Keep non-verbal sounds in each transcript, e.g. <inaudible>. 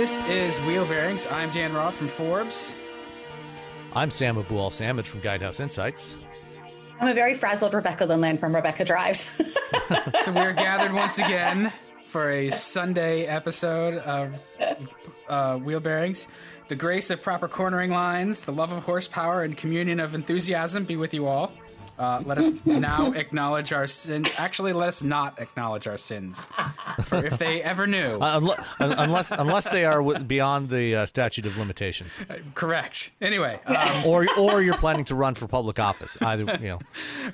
This is Wheel Bearings. I'm Dan Roth from Forbes. I'm Sam Abuelsamid from Guidehouse Insights. I'm a very frazzled Rebecca Lindland from Rebecca Drives. <laughs> so we're gathered once again for a Sunday episode of uh, Wheel Bearings. The grace of proper cornering lines, the love of horsepower, and communion of enthusiasm be with you all. Uh, let us now acknowledge our sins. Actually, let us not acknowledge our sins, for if they ever knew. Uh, unless, unless, unless they are beyond the uh, statute of limitations. Uh, correct. Anyway, um, <laughs> or or you're planning to run for public office. Either you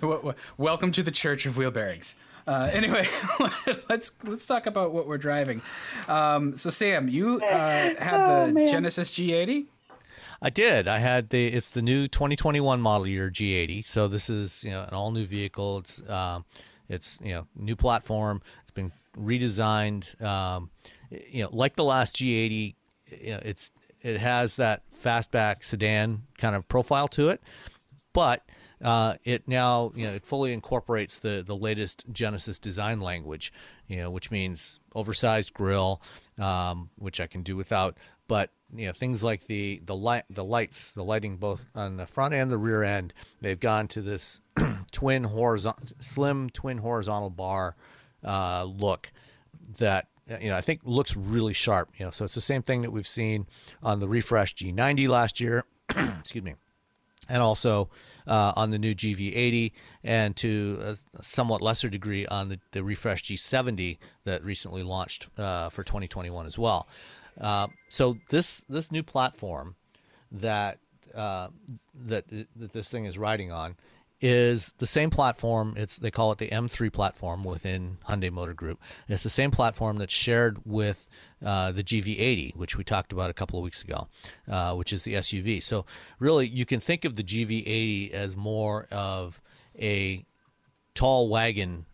know. <laughs> Welcome to the Church of Wheel Bearings. Uh, anyway, <laughs> let's let's talk about what we're driving. Um, so, Sam, you uh, have oh, the man. Genesis G80. I did. I had the it's the new 2021 model year G80. So this is you know an all new vehicle. It's um, it's you know new platform. It's been redesigned. Um, you know, like the last G80, you know, it's it has that fastback sedan kind of profile to it, but uh, it now you know it fully incorporates the the latest Genesis design language. You know, which means oversized grille, um, which I can do without, but you know things like the the light the lights the lighting both on the front and the rear end they've gone to this <clears throat> twin horizontal slim twin horizontal bar uh, look that you know I think looks really sharp you know so it's the same thing that we've seen on the refresh G90 last year <clears throat> excuse me and also uh, on the new GV80 and to a somewhat lesser degree on the, the refresh G70 that recently launched uh, for 2021 as well. Uh, so this this new platform that uh, that that this thing is riding on is the same platform. It's they call it the M3 platform within Hyundai Motor Group. It's the same platform that's shared with uh, the GV80, which we talked about a couple of weeks ago, uh, which is the SUV. So really, you can think of the GV80 as more of a tall wagon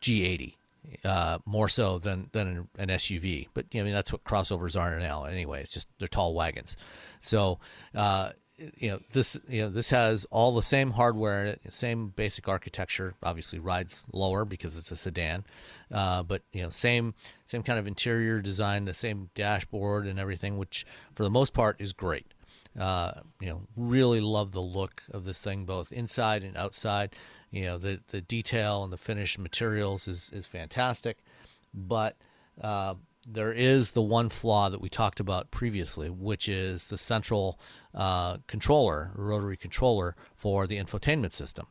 G80 uh, more so than than an SUV. But I mean that's what crossovers are now anyway. It's just they're tall wagons. So uh, you know this you know this has all the same hardware, same basic architecture. Obviously rides lower because it's a sedan, uh, but you know same same kind of interior design, the same dashboard and everything, which for the most part is great. Uh, you know, really love the look of this thing, both inside and outside you know the the detail and the finished materials is is fantastic, but uh, there is the one flaw that we talked about previously, which is the central uh, controller, rotary controller for the infotainment system.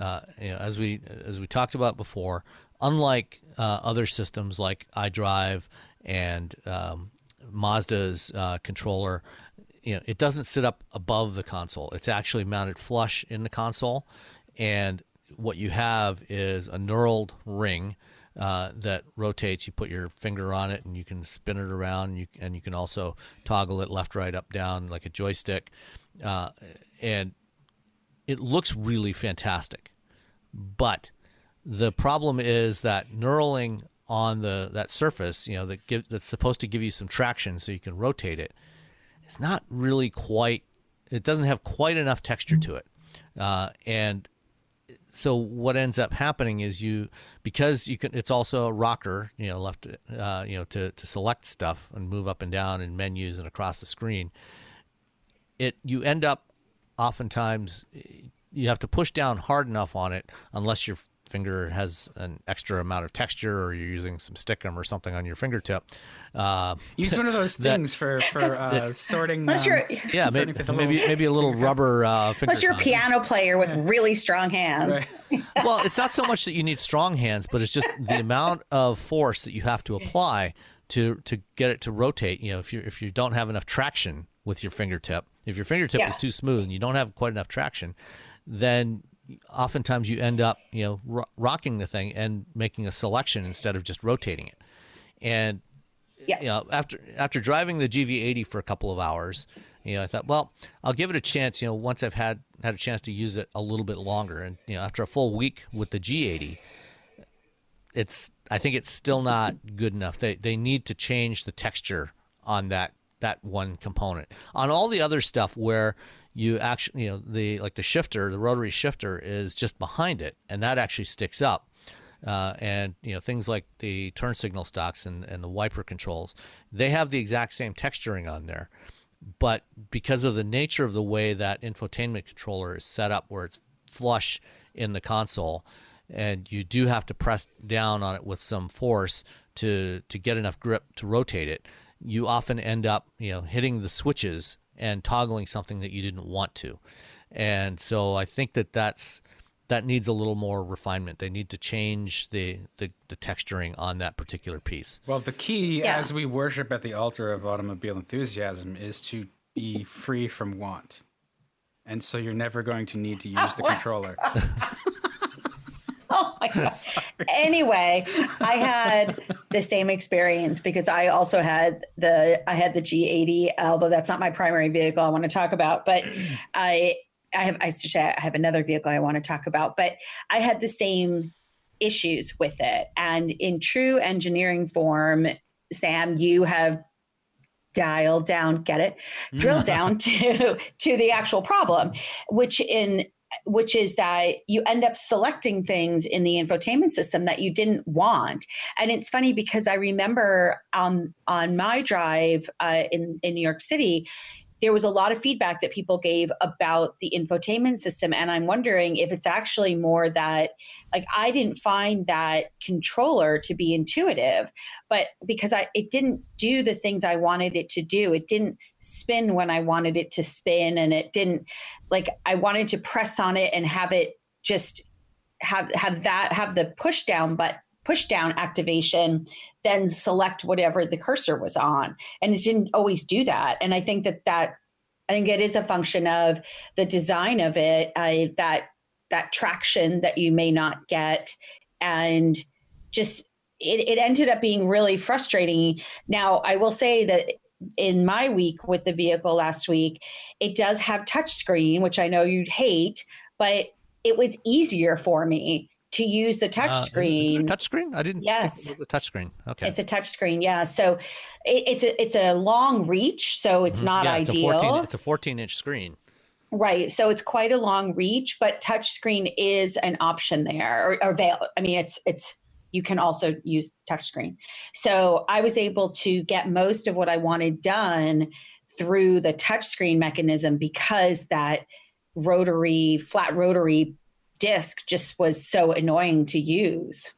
Uh, you know, as we as we talked about before, unlike uh, other systems like iDrive and um, Mazda's uh, controller, you know, it doesn't sit up above the console. It's actually mounted flush in the console, and what you have is a knurled ring uh, that rotates. You put your finger on it, and you can spin it around. And you, and you can also toggle it left, right, up, down like a joystick, uh, and it looks really fantastic. But the problem is that knurling on the that surface, you know, that give, that's supposed to give you some traction so you can rotate it. It's not really quite. It doesn't have quite enough texture to it, uh, and so what ends up happening is you because you can it's also a rocker you know left uh, you know to, to select stuff and move up and down in menus and across the screen it you end up oftentimes you have to push down hard enough on it unless you're finger has an extra amount of texture or you're using some stickum or something on your fingertip. Uh, <laughs> Use one of those <laughs> things that, for for <laughs> uh, sorting. Unless you're, um, yeah, maybe, maybe, maybe a little rubber. Uh, unless you're a piano player with yeah. really strong hands. Right. well, it's not so much that you need strong hands, but it's just the amount of force that you have to apply to to get it to rotate. You know, if you if you don't have enough traction with your fingertip, if your fingertip yeah. is too smooth and you don't have quite enough traction, then oftentimes you end up you know ro- rocking the thing and making a selection instead of just rotating it And Yeah. you know, after after driving the GV80 for a couple of hours, you know, I thought, well, I'll give it a chance. You know, once I've had had a chance to use it a little bit longer, and you know, after a full week with the G80, it's I think it's still not good enough. They they need to change the texture on that that one component. On all the other stuff where you actually you know the like the shifter, the rotary shifter is just behind it, and that actually sticks up. Uh, and you know things like the turn signal stocks and, and the wiper controls, they have the exact same texturing on there, but because of the nature of the way that infotainment controller is set up, where it's flush in the console, and you do have to press down on it with some force to to get enough grip to rotate it, you often end up you know hitting the switches and toggling something that you didn't want to, and so I think that that's that needs a little more refinement. They need to change the, the, the texturing on that particular piece. Well, the key Yeah. as we worship at the altar of automobile enthusiasm is to be free from want. And so you're never going to need to ah, use the controller. <laughs> <laughs> Oh my God. anyway, I had the same experience because I also had the I had the G80, although that's not my primary vehicle I want to talk about, but <clears throat> I I have I should say I have another vehicle I want to talk about, but I had the same issues with it. And in true engineering form, Sam, you have dialed down, get it, <laughs> drilled down to to the actual problem, which in which is that you end up selecting things in the infotainment system that you didn't want. And it's funny because I remember um, on my drive uh, in, in New York City, there was a lot of feedback that people gave about the infotainment system. And I'm wondering if it's actually more that, like, I didn't find that controller to be intuitive, but because I, it didn't do the things I wanted it to do, it didn't spin when I wanted it to spin, and it didn't, like, I wanted to press on it and have it just have have that have the push down but push down activation then select whatever the cursor was on. And it didn't always do that. And i think that that i think it is a function of the design of it that that traction that you may not get. And just it, it ended up being really frustrating. Now i will say that in my week with the vehicle last week it does have touchscreen which i know you'd hate but it was easier for me to use the touch Uh, touchscreen a touchscreen? I didn't. Yes. think it was a touchscreen. Okay. it's a touchscreen, yeah. So it, it's a it's a long reach, so it's not Mm-hmm. yeah, it's A 14, it's a 14 inch screen. right? So it's quite a long reach, but touchscreen is an option there, or, or avail. I mean, it's it's you can also use touchscreen. So I was able to get most of what I wanted done through the touchscreen mechanism because that rotary flat rotary disc just was so annoying to use.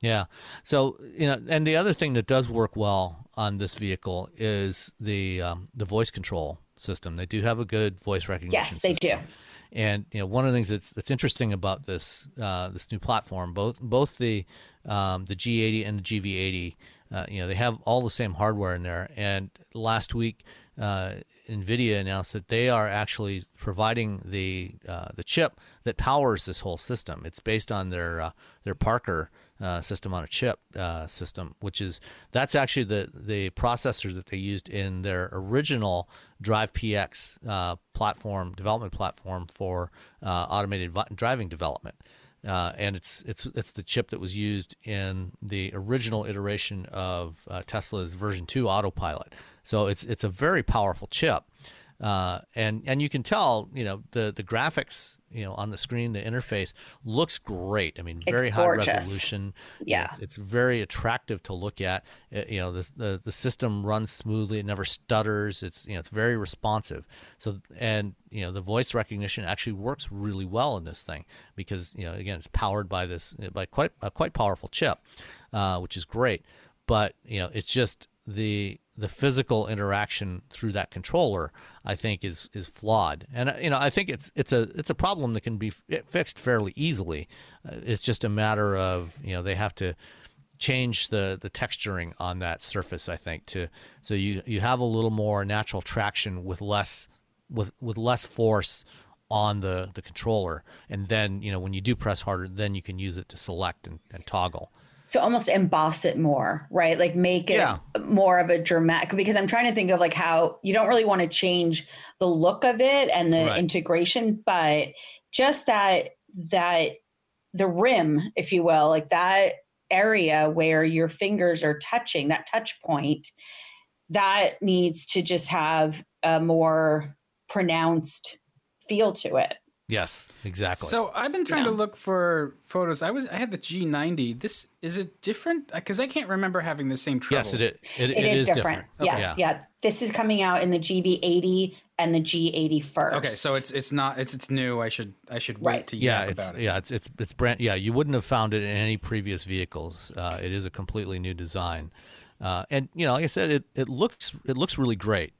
Yeah. So you know, and the other thing that does work well on this vehicle is the um, the voice control system. They do have a good voice recognition. Yes, they system. do. And you know, one of the things that's that's interesting about this uh, this new platform, both both the um, the G80 and the GV80, uh, you know, they have all the same hardware in there. And last week, uh, NVIDIA announced that they are actually providing the uh, the chip that powers this whole system. It's based on their uh, their Parker uh, system on a chip uh, system, which is that's actually the the processor that they used in their original Drive PX uh, platform development platform for uh, automated vi- driving development. Uh, and it's it's it's the chip that was used in the original iteration of uh, Tesla's version two autopilot. So it's it's a very powerful chip, uh, and and you can tell you know the the graphics you know on the screen the interface looks great. I mean very high resolution. Yeah. it's, it's very attractive to look at. Uh, you know the, the the system runs smoothly. It never stutters. It's you know it's very responsive. So and you know the voice recognition actually works really well in this thing because you know again it's powered by this by quite a quite powerful chip, uh, which is great. But you know it's just the the physical interaction through that controller I think is is flawed. And uh, you know I think it's it's a it's a problem that can be f- fixed fairly easily. Uh, it's just a matter of you know they have to change the the texturing on that surface I think to so you you have a little more natural traction with less with with less force on the the controller. And then you know when you do press harder then you can use it to select and, and toggle so almost emboss it more, right? Like make it Yeah. more of a dramatic because I'm trying to think of like how you don't really want to change the look of it and the Right. integration, but just that that the rim, if you will, like that area where your fingers are touching, that touch point, that needs to just have a more pronounced feel to it. Yes, exactly. So I've been trying Yeah. to look for photos. I was I had the G90. This is it different because I can't remember having the same trouble. yes, it is. It, it is, different. Yes, Yeah. yeah. This is coming out in the GV80 and the G80 first. Okay, so it's it's not it's it's new. I should I should wait Right. to yeah, it's about it. yeah, it's it's it's brand. Yeah, you wouldn't have found it in any previous vehicles. Uh, it is a completely new design, uh, and you know, like I said, it, it looks it looks really great.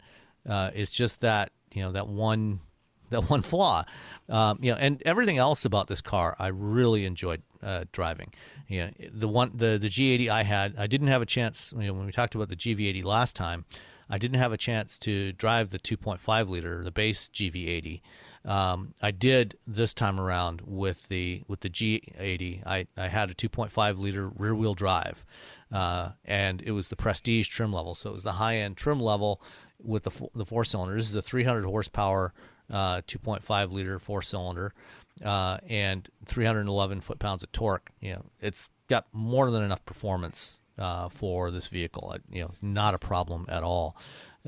Uh, it's just that you know that one that one flaw, um, you know, and everything else about this car I really enjoyed uh, driving. You know, the one the the G80 I had, I didn't have a chance. You know, when we talked about the GV80 last time, I didn't have a chance to drive the 2.5 liter, the base GV80. Um, I did this time around with the with the G80. I, I had a 2.5 liter rear wheel drive, uh, and it was the Prestige trim level. So it was the high end trim level with the the four cylinder. This is a 300 horsepower, uh, 2.5 liter four cylinder, uh, and 311 foot pounds of torque. You know, it's got more than enough performance uh, for this vehicle. It, you know, it's not a problem at all.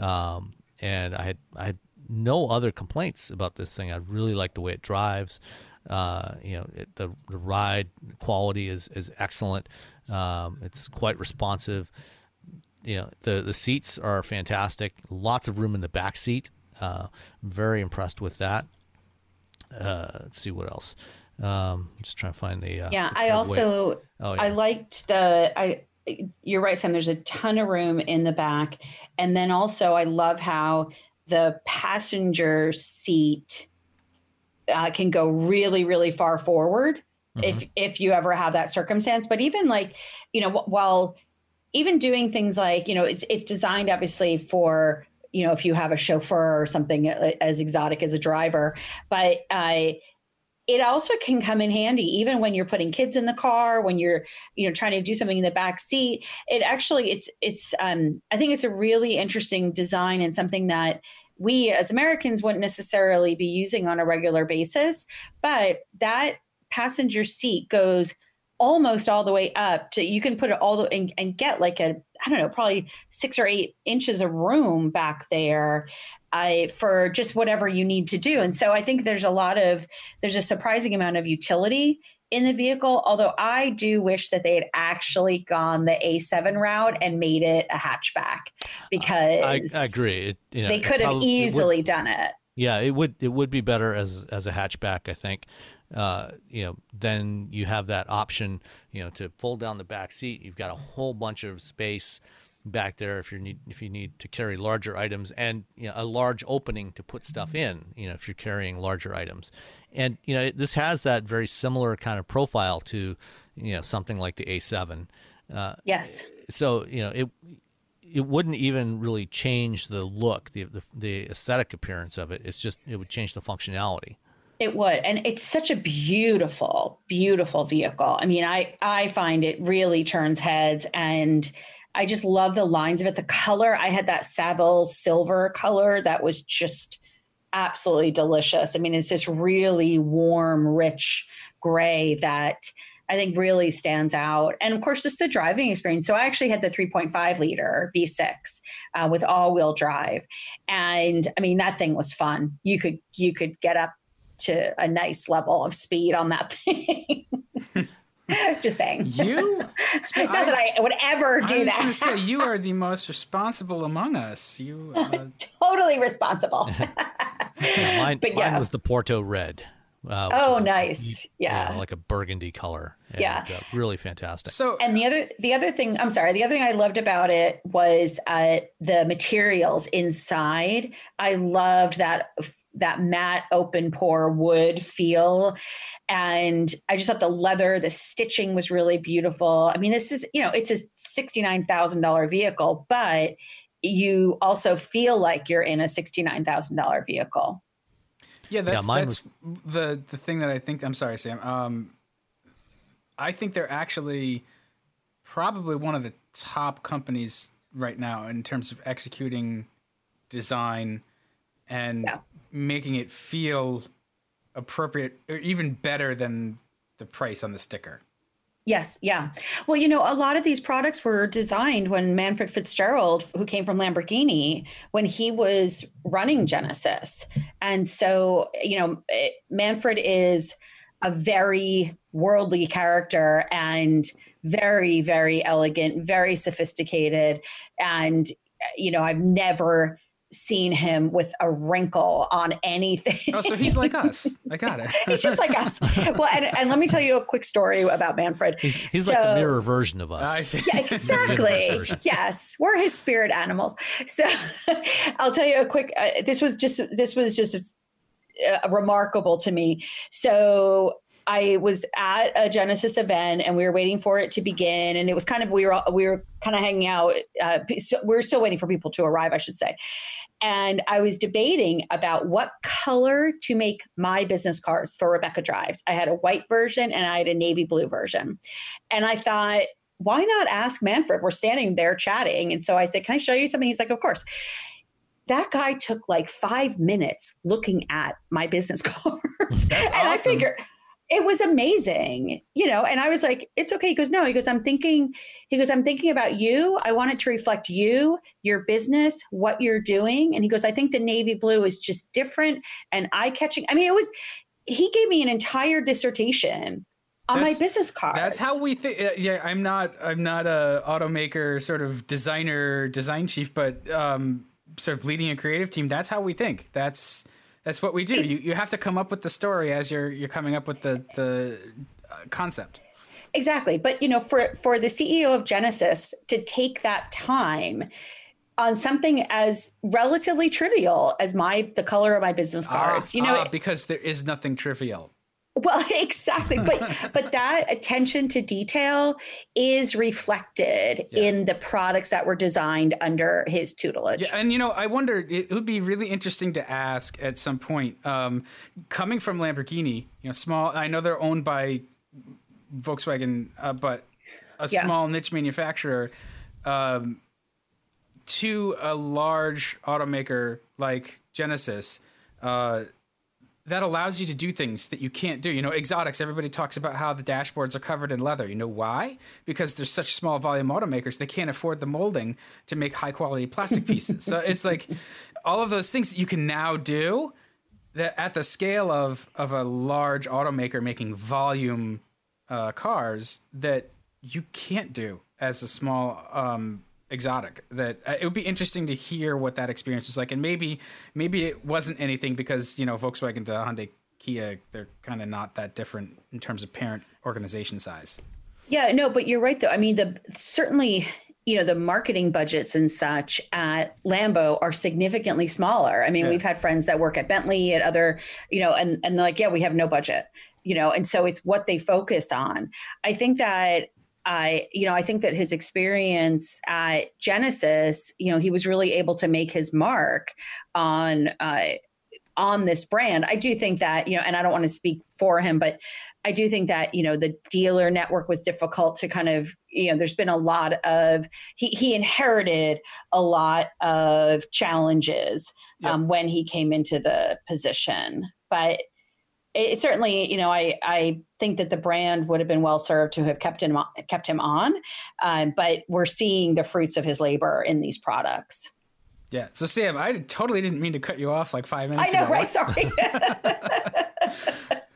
Um, and I had I had no other complaints about this thing. I really like the way it drives. Uh, you know, it, the the ride quality is is excellent. Um, it's quite responsive. You know, the the seats are fantastic. Lots of room in the back seat. Uh, very impressed with that. Uh, let's see what else. Um, just trying to find the. Uh, Yeah, the I also Oh, I liked the I you're right, Sam. There's a ton of room in the back. And then also I love how the passenger seat uh, can go really, really far forward if if you ever have that circumstance. But even like, you know, while even doing things like, you know, it's it's designed obviously for you know if you have a chauffeur or something uh, as exotic as a driver, but uh, it also can come in handy even when you're putting kids in the car when you're you know trying to do something in the back seat. It actually it's it's um i think it's a really interesting design and something that we as americans wouldn't necessarily be using on a regular basis. But that passenger seat goes almost all the way up to you can put it all the and, and get like a i don't know probably six or eight inches of room back there I, for just whatever you need to do. And so I think there's a lot of, there's a surprising amount of utility in the vehicle. Although I do wish that they had actually gone the A7 route and made it a hatchback because I, I agree. It, you know, they could have probably- it would- easily done it. Yeah, it would it would be better as as a hatchback, I think. Uh, you know, then you have that option, you know, to fold down the back seat. You've got a whole bunch of space back there if you need if you need to carry larger items and you know a large opening to put stuff in, you know, if you're carrying larger items. And you know, this has that very similar kind of profile to, you know, something like the A7. Uh, Yes. so you know it it wouldn't even really change the look the, the the aesthetic appearance of it it's just it would change the functionality It would. And it's such a beautiful, beautiful vehicle. I mean, I I find it really turns heads and I just love the lines of it. The color, I had that Savile silver color that was just absolutely delicious. I mean, it's this really warm, rich gray that I think really stands out. And of course, just the driving experience. So I actually had the 3.5 liter V6 uh, with all wheel drive. And I mean, that thing was fun. You could, you could get up to a nice level of speed on that <laughs> thing. <laughs> Just saying. You? <laughs> Not that I would ever I do was going to that. say you are the most responsible among us. You. Uh, totally responsible. Yeah, mine, But yeah. mine was the porto red uh, which Oh, is a- nice. you know, Yeah. like a burgundy color and, Yeah. uh, really fantastic so and the other the other thing i'm sorry the other thing i loved about it was uh, the materials inside i loved that that matte open pore wood feel and i just thought the leather the stitching was really beautiful i mean this is you know it's a $69000 vehicle but you also feel like you're in a $69000 vehicle Yeah, that's mine that's the the thing that I think. I'm sorry, Sam. Um, I think they're actually probably one of the top companies right now in terms of executing design and Yeah. Making it feel appropriate or even better than the price on the sticker. Yes, yeah. Well, you know, a lot of these products were designed when Manfred Fitzgerald, who came from Lamborghini, when he was running Genesis. And so, you know, Manfred is a very worldly character and very, very elegant, very sophisticated. And, you know, I've never seen him with a wrinkle on anything. Oh, so he's like <laughs> us. I got it. He's just like us. Well, and, and let me tell you a quick story about Manfred. He's he's like the mirror version of us. I see. Yeah, exactly. yes, we're his spirit animals. So <laughs> I'll tell you a quick. Uh, this was just this was just uh, remarkable to me. So I was at a Genesis event and we were waiting for it to begin, and it was kind of we were all- we were kind of hanging out. Uh, so we we're still waiting for people to arrive, I should say. And I was debating about what color to make my business cards for Rebecca Drives. I had a white version and I had a navy blue version. And I thought, why not ask Manfred? We're standing there chatting. And so I said, Can I show you something? He's like, Of course. That guy took like five minutes looking at my business <laughs> cards. That's and I awesome. figure it was amazing, you know. And I was like, It's okay. He goes, No, he goes, I'm thinking, he goes, I'm thinking about you. I want it to reflect you, your business, what you're doing. And he goes, I think the navy blue is just different and eye catching. I mean, it was, he gave me an entire dissertation on my business card. That's how we think. Uh, yeah, I'm not. I'm not a automaker sort of designer, design chief, but um, sort of leading a creative team. That's how we think. That's that's what we do. You you have to come up with the story as you're you're coming up with the the uh, concept. Exactly. But you know, for for the CEO of Genesis to take that time on something as relatively trivial as my the color of my business cards, Ah, you know, ah, because there is nothing trivial. Well, <laughs> exactly. But but <laughs> that attention to detail is reflected Yeah. in the products that were designed under his tutelage. Yeah, and you know, I wonder it would be really interesting to ask at some point. Um, coming from Lamborghini, you know, small. I know they're owned by Volkswagen, uh, but a Yeah. small niche manufacturer. Um, to a large automaker like Genesis, uh, that allows you to do things that you can't do. You know, exotics, everybody talks about how the dashboards are covered in leather. You know why? Because there's such small volume automakers, they can't afford the molding to make high quality plastic pieces. so it's like all of those things that you can now do that at the scale of of a large automaker making volume uh, cars that you can't do as a small um, exotic. That uh, it would be interesting to hear what that experience was like, and maybe maybe it wasn't anything because you know Volkswagen to Hyundai, Kia, they're kind of not that different in terms of parent organization size. Yeah, no, but you're right though. I mean, the certainly, you know, the marketing budgets and such at Lambo are significantly smaller. I mean, Yeah. we've had friends that work at Bentley at other, you know, and and they're like, yeah, we have no budget, you know, and so it's what they focus on. I think that I, you know, I think that his experience at Genesis, you know, he was really able to make his mark on uh, on this brand. I do think that, you know, and I don't want to speak for him, but I do think that, you know, the dealer network was difficult to kind of, you know, there's been a lot of, he, he inherited a lot of challenges Yeah. um, when he came into the position. But it, it certainly, you know, I, I think that the brand would have been well served to have kept him, kept him on. Um, but we're seeing the fruits of his labor in these products. Yeah. So Sam, I totally didn't mean to cut you off like five minutes. I minutes know, ago. right? Sorry. <laughs> <laughs>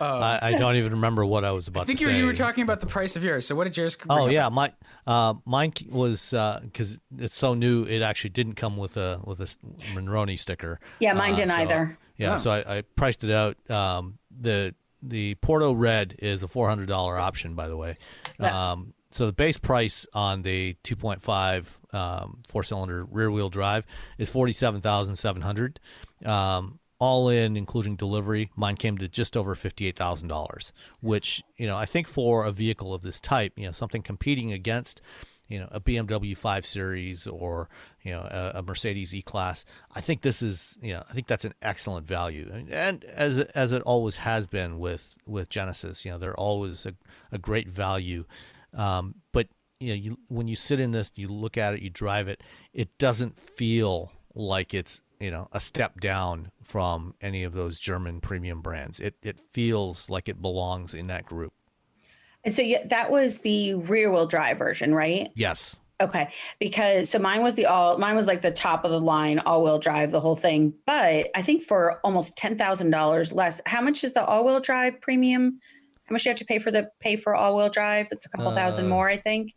I, I don't even remember what I was about I think to you, say. you were talking about the price of yours. So what did yours? bring Oh up? yeah, my uh, mine was because it's so new. It actually didn't come with a with a s- Monroney sticker. Yeah, mine Uh, didn't so- either. Yeah, so I, I priced it out. Um, the the Porto Red is a four hundred dollar option, by the way. Yeah. Um, so the base price on the 2.5 um, four cylinder rear wheel drive is forty seven thousand seven hundred. Um, all in, including delivery, mine came to just over fifty-eight thousand dollars. Which you know, I think for a vehicle of this type, you know, something competing against, you know, a BMW 5 Series or you know a, a Mercedes E-Class, I think this is, you know, I think that's an excellent value. And, and as as it always has been with with Genesis, you know, they're always a, a great value. Um, but you know, you when you sit in this, you look at it, you drive it, it doesn't feel like it's you know a step down from any of those German premium brands. It it feels like it belongs in that group. And so yeah, that was the rear wheel drive version, right? Yes. Okay, because so mine was the all mine was like the top of the line all wheel drive the whole thing, but I think for almost ten thousand dollars less. How much is the all wheel drive premium? How much do you have to pay for the pay for all wheel drive? It's a couple thousand Uh, more, I think.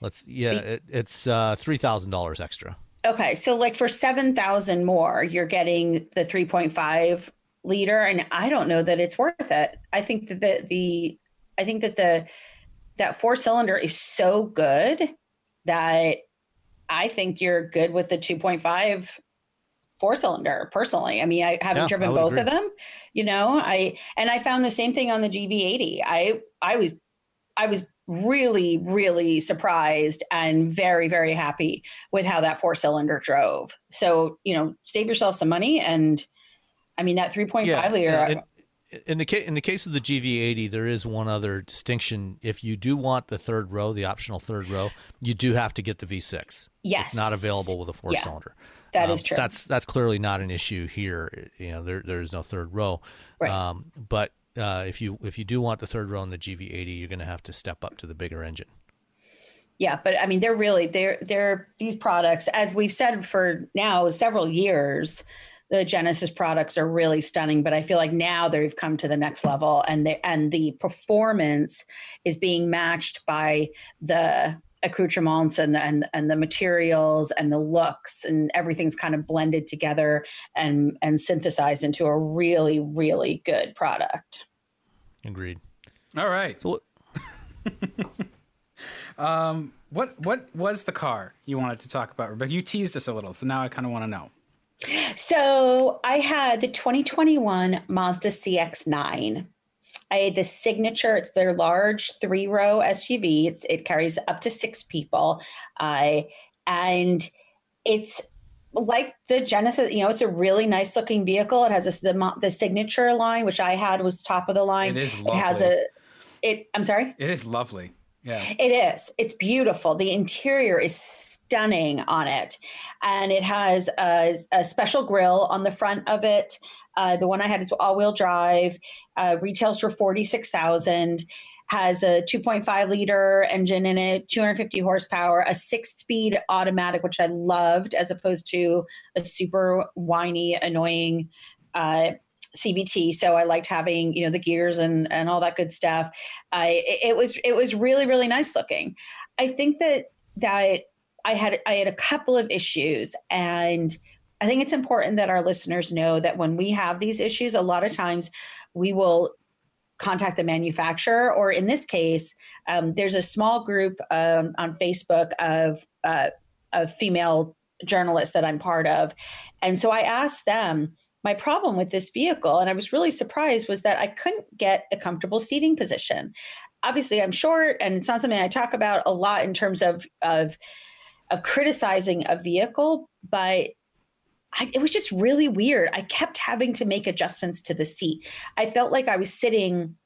Let's yeah, it, it's uh, three thousand dollars extra. Okay, so like for seven thousand more, you're getting the three point five liter, and I don't know that it's worth it. I think that the, the I think that the that four cylinder is so good that I think you're good with the 2.5 four cylinder personally. I mean, I haven't Yeah, driven would both agree. of them, you know. I and I found the same thing on the GV80. I I was I was really really surprised and very very happy with how that four cylinder drove. So, you know, save yourself some money and I mean that 3.5 liter yeah, In, the case in the case of the GV80, there is one other distinction. If you do want the third row, the optional third row, you do have to get the V6. Yes. it's not available with a four Yeah, cylinder. that Um, is true. That's that's clearly not an issue here. You know, there there is no third row. Right. Um, but uh, if you if you do want the third row in the GV80, you're going to have to step up to the bigger engine. Yeah, but I mean, they're really they're they're these products, as we've said for now several years. The Genesis products are really stunning, but I feel like now they've come to the next level, and they and the performance is being matched by the accoutrements and and and the materials and the looks and everything's kind of blended together and and synthesized into a really really good product. Agreed. All right. So <laughs> Um, what what was the car you wanted to talk about, Rebecca? You teased us a little, so now I kind of want to know. So I had the 2021 Mazda CX9. I had the signature. It's their large three row SUV. It's it carries up to six people, uh, and it's like the Genesis. You know, it's a really nice looking vehicle. It has this, the the signature line, which I had was top of the line. It is It has a. It. I'm sorry. It is lovely. Yeah. It is. It's beautiful. The interior is stunning on it, and it has a, a special grill on the front of it. Uh, the one I had is all-wheel drive. Uh, retails for forty-six thousand. Has a 2.5 liter engine in it, 250 horsepower, a six-speed automatic, which I loved, as opposed to a super whiny, annoying uh, CVT. So I liked having you know the gears and and all that good stuff. I it, it was it was really really nice looking. I think that that I had I had a couple of issues and I think it's important that our listeners know that when we have these issues, a lot of times we will contact the manufacturer, or in this case, um, there's a small group um, on Facebook of uh, of female journalists that I'm part of, and so I asked them. My problem with this vehicle, and I was really surprised, was that I couldn't get a comfortable seating position. Obviously, I'm short, and it's not something I talk about a lot in terms of of of criticizing a vehicle, but I, it was just really weird. I kept having to make adjustments to the seat. I felt like I was sitting,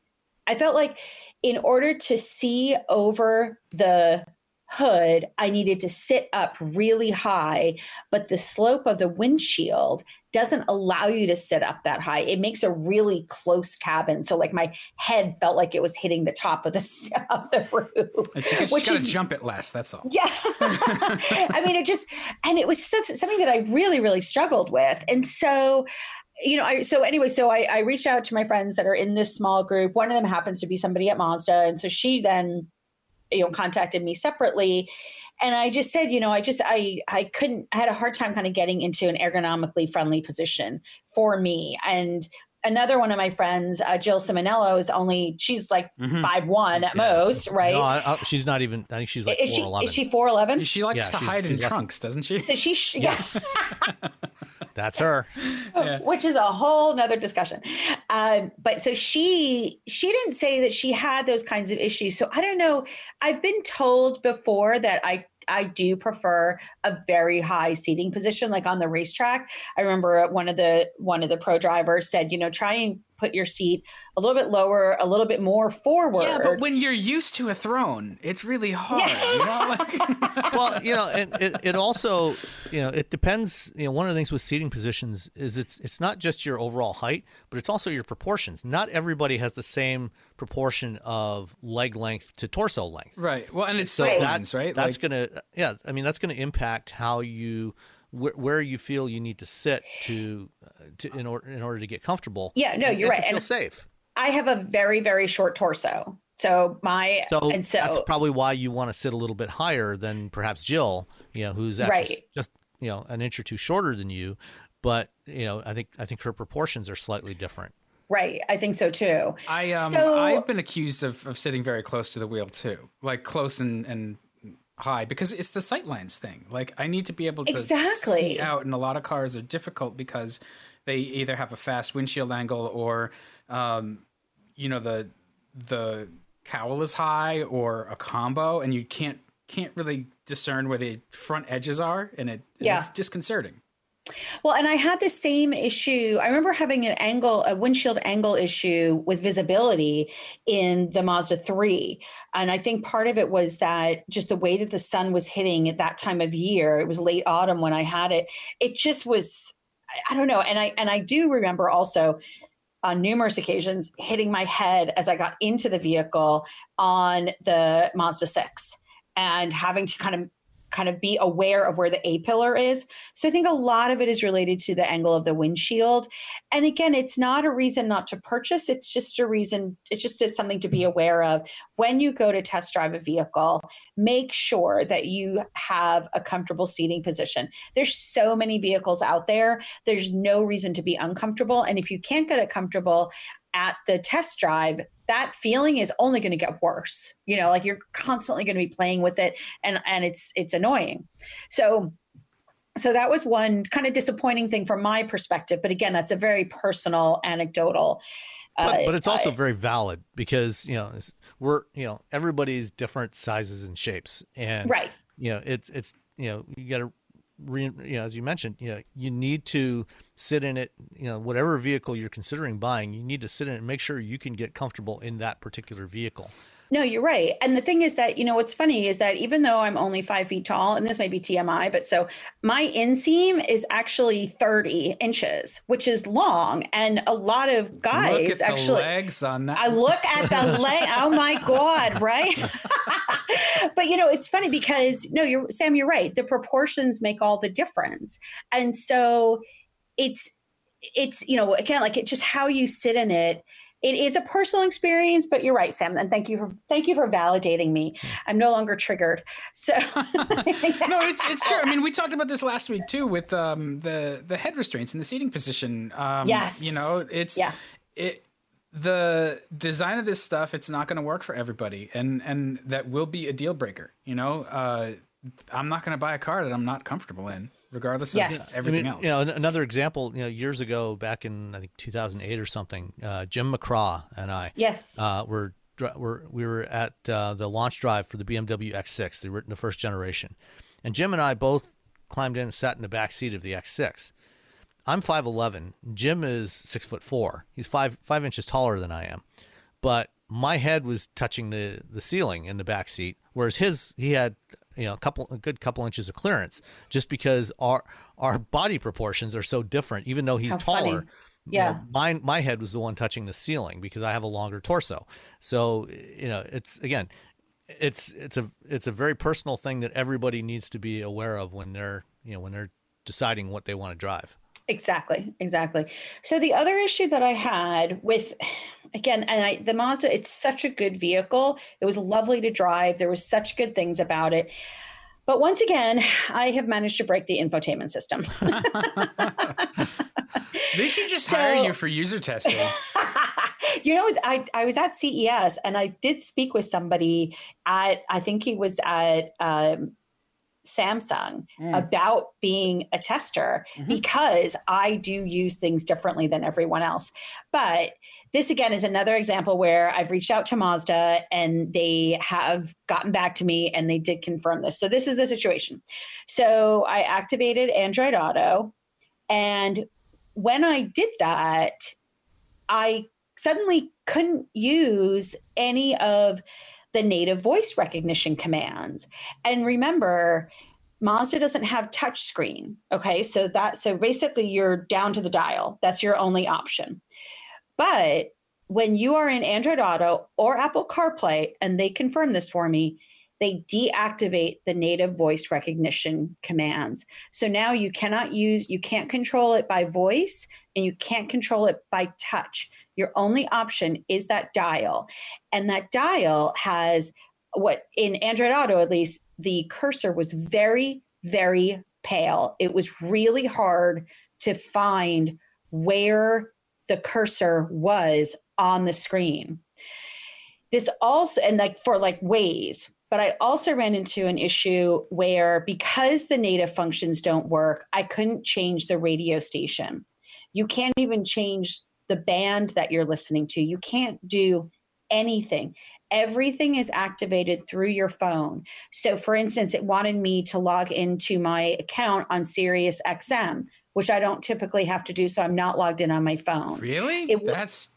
I felt like in order to see over the hood, I needed to sit up really high, but the slope of the windshield doesn't allow you to sit up that high. It makes a really close cabin. So like my head felt like it was hitting the top of the <laughs> of the roof. It's, you just got to is- jump it less. That's all. yeah. I mean, it just, and it was just something that I really, really struggled with. And so, you know, I, so anyway, so I, I reached out to my friends that are in this small group. One of them happens to be somebody at Mazda. And so she then, you know, contacted me separately. And I just said, you know, I just, I, I couldn't, I had a hard time kind of getting into an ergonomically friendly position for me. And another one of my friends, uh, Jill Ciminillo is only, she's like Mhm. five one at Mm-hmm. Yeah. most, right? No, I, I, she's not even. I think she's like is four she, is she 4'11? She likes Yeah, to hide in she's trunks, doesn't she? So she, sh- yes, <laughs> That's her. <laughs> Yeah. which is a whole nother discussion. Um, but so she she didn't say that she had those kinds of issues. So I don't know. I've been told before that I I do prefer a very high seating position, like on the racetrack. I remember one of the one of the pro drivers said, you know, try and put your seat a little bit lower, a little bit more forward. Yeah, but when you're used to a throne, it's really hard. You know? <laughs> well, you know, and it, it also, you know, it depends. You know, one of the things with seating positions is it's it's not just your overall height, but it's also your proportions. Not everybody has the same proportion of leg length to torso length. right. Well, and it's So sight that- right? That's Like- gonna, yeah. I mean, that's gonna impact how you wh- where you feel you need to sit to uh, to in order in order to get comfortable. Yeah, no, you're and to right. feel And- safe. I have a very, very short torso. So my So, and so that's probably why you want to sit a little bit higher than perhaps Jill, you know, who's actually Right. just you know an inch or two shorter than you, but you know, I think I think her proportions are slightly different. right. I think so too. I um So- I've been accused of, of sitting very close to the wheel too, like close and and high because it's the sightlines thing. Like I need to be able to Exactly. see out, and a lot of cars are difficult because they either have a fast windshield angle or, um, you know the the cowl is high or a combo, and you can't can't really discern where the front edges are, and it and Yeah. it's disconcerting. Well, and I had the same issue. I remember having an angle, a windshield angle issue with visibility in the Mazda 3. And I think part of it was that just the way that the sun was hitting at that time of year, it was late autumn when I had it. It just was I- don't know. And I and I do remember also on numerous occasions hitting my head as I got into the vehicle on the Mazda 6 and having to kind of kind of be aware of where the A pillar is. So I think a lot of it is related to the angle of the windshield. And again, it's not a reason not to purchase, it's just a reason, it's just something to be mm-hmm. aware of. When you go to test drive a vehicle, make sure that you have a comfortable seating position. There's so many vehicles out there. There's no reason to be uncomfortable. And if you can't get it comfortable at the test drive, that feeling is only going to get worse. You know, like you're constantly going to be playing with it and and it's it's annoying. So so that was one kind of disappointing thing from my perspective, but again, that's a very personal anecdotal But, uh, but it's also very valid because you know we're you know everybody's different sizes and shapes, and right. you know it's it's you know you got to re, you know as you mentioned you know you need to sit in it you know whatever vehicle you're considering buying you need to sit in it and make sure you can get comfortable in that particular vehicle No, you're right. And the thing is that, you know, what's funny is that even though I'm only five feet tall, and this may be TMI, but so my inseam is actually 30 inches, which is long. And a lot of Look guys at actually. the legs on that. I look at the leg. Oh my God, right? <laughs> but you know, it's funny because no, you're Sam, you're right. The proportions make all the difference. And so it's it's, you know, again, like it just how you sit in it. It is a personal experience, but you're right, Sam. And thank you for thank you for validating me. I'm no longer triggered. So <laughs> no, it's it's true. I mean, we talked about this last week too with um, the the head restraints and the seating position. Um, Yes. you know, it's Yeah. it the design of this stuff. It's not going to work for everybody, and and that will be a deal breaker. You know, uh, I'm not going to buy a car that I'm not comfortable in, regardless Yes. of everything I mean, else. You know, another example, you know, years ago, back in I think 2008 or something, uh, Jim McCraw and I yes. uh, were, were we were at uh, the launch drive for the BMW X6, the, the first generation, and Jim and I both climbed in and sat in the back seat of the X6. I'm 5'11. Jim is six foot four. He's five five inches taller than I am, but my head was touching the the ceiling in the back seat, whereas his he had you know a couple a good couple inches of clearance, just because our our body proportions are so different. Even though he's How funny. taller, you know, Yeah. my my head was the one touching the ceiling because I have a longer torso. So you know, it's again, it's it's a it's a very personal thing that everybody needs to be aware of when they're you know when they're deciding what they want to drive. Exactly, exactly. So the other issue that I had with, again, and I, the Mazda, it's such a good vehicle. It was lovely to drive. There was such good things about it. But once again, I have managed to break the infotainment system. <laughs> they should just So- hire you for user testing. <laughs> you know, I, I was at CES and I did speak with somebody at, I think he was at um, Samsung Mm. about being a tester Mhm. because I do use things differently than everyone else. But this again is another example where I've reached out to Mazda and they have gotten back to me and they did confirm this. So this is the situation. So I activated Android Auto and when I did that, I suddenly couldn't use any of the native voice recognition commands. And remember, Mazda doesn't have touch screen. Okay. So that so basically you're down to the dial. That's your only option. But when you are in Android Auto or Apple CarPlay, and they confirm this for me, they deactivate the native voice recognition commands. So now you cannot use, you can't control it by voice and you can't control it by touch. Your only option is that dial. And that dial has what in Android Auto, at least, the cursor was very, very pale. It was really hard to find where the cursor was on the screen. This also, and like for like ways, but I also ran into an issue where because the native functions don't work, I couldn't change the radio station. You can't even change the band that you're listening to. You can't do anything. Everything is activated through your phone. So, for instance, it wanted me to log into my account on Sirius XM, which I don't typically have to do. So, I'm not logged in on my phone. Really? It, That's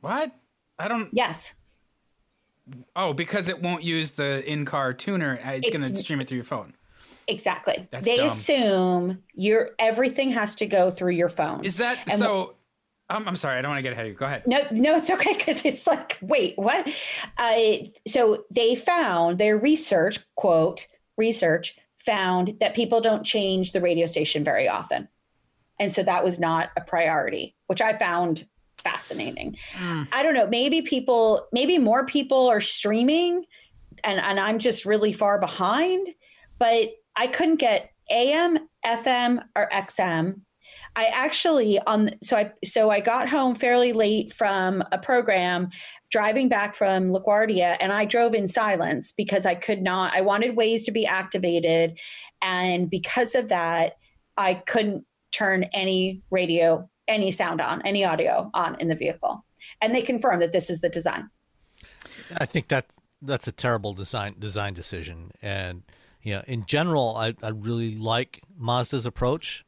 what? I don't. Yes. Oh, because it won't use the in-car tuner, uh, it's, It's- going to stream it through your phone. Exactly. That's they dumb. assume your everything has to go through your phone. Is that And so? I'm, I'm sorry, I don't want to get ahead of you. Go ahead. No, no, it's okay because it's like, wait, what? Uh, so they found their research, quote, research found that people don't change the radio station very often. And so that was not a priority, which I found fascinating. I don't know, maybe people, maybe more people are streaming and, and I'm just really far behind, but I couldn't get AM, FM, or XM. I actually on so I so I got home fairly late from a program driving back from LaGuardia and I drove in silence because I could not I wanted Waze to be activated. And because of that I couldn't turn any radio any sound on any audio on in the vehicle. And they confirmed that this is the design. I think that that's a terrible design design decision, and you know, in general, I, I really like Mazda's approach,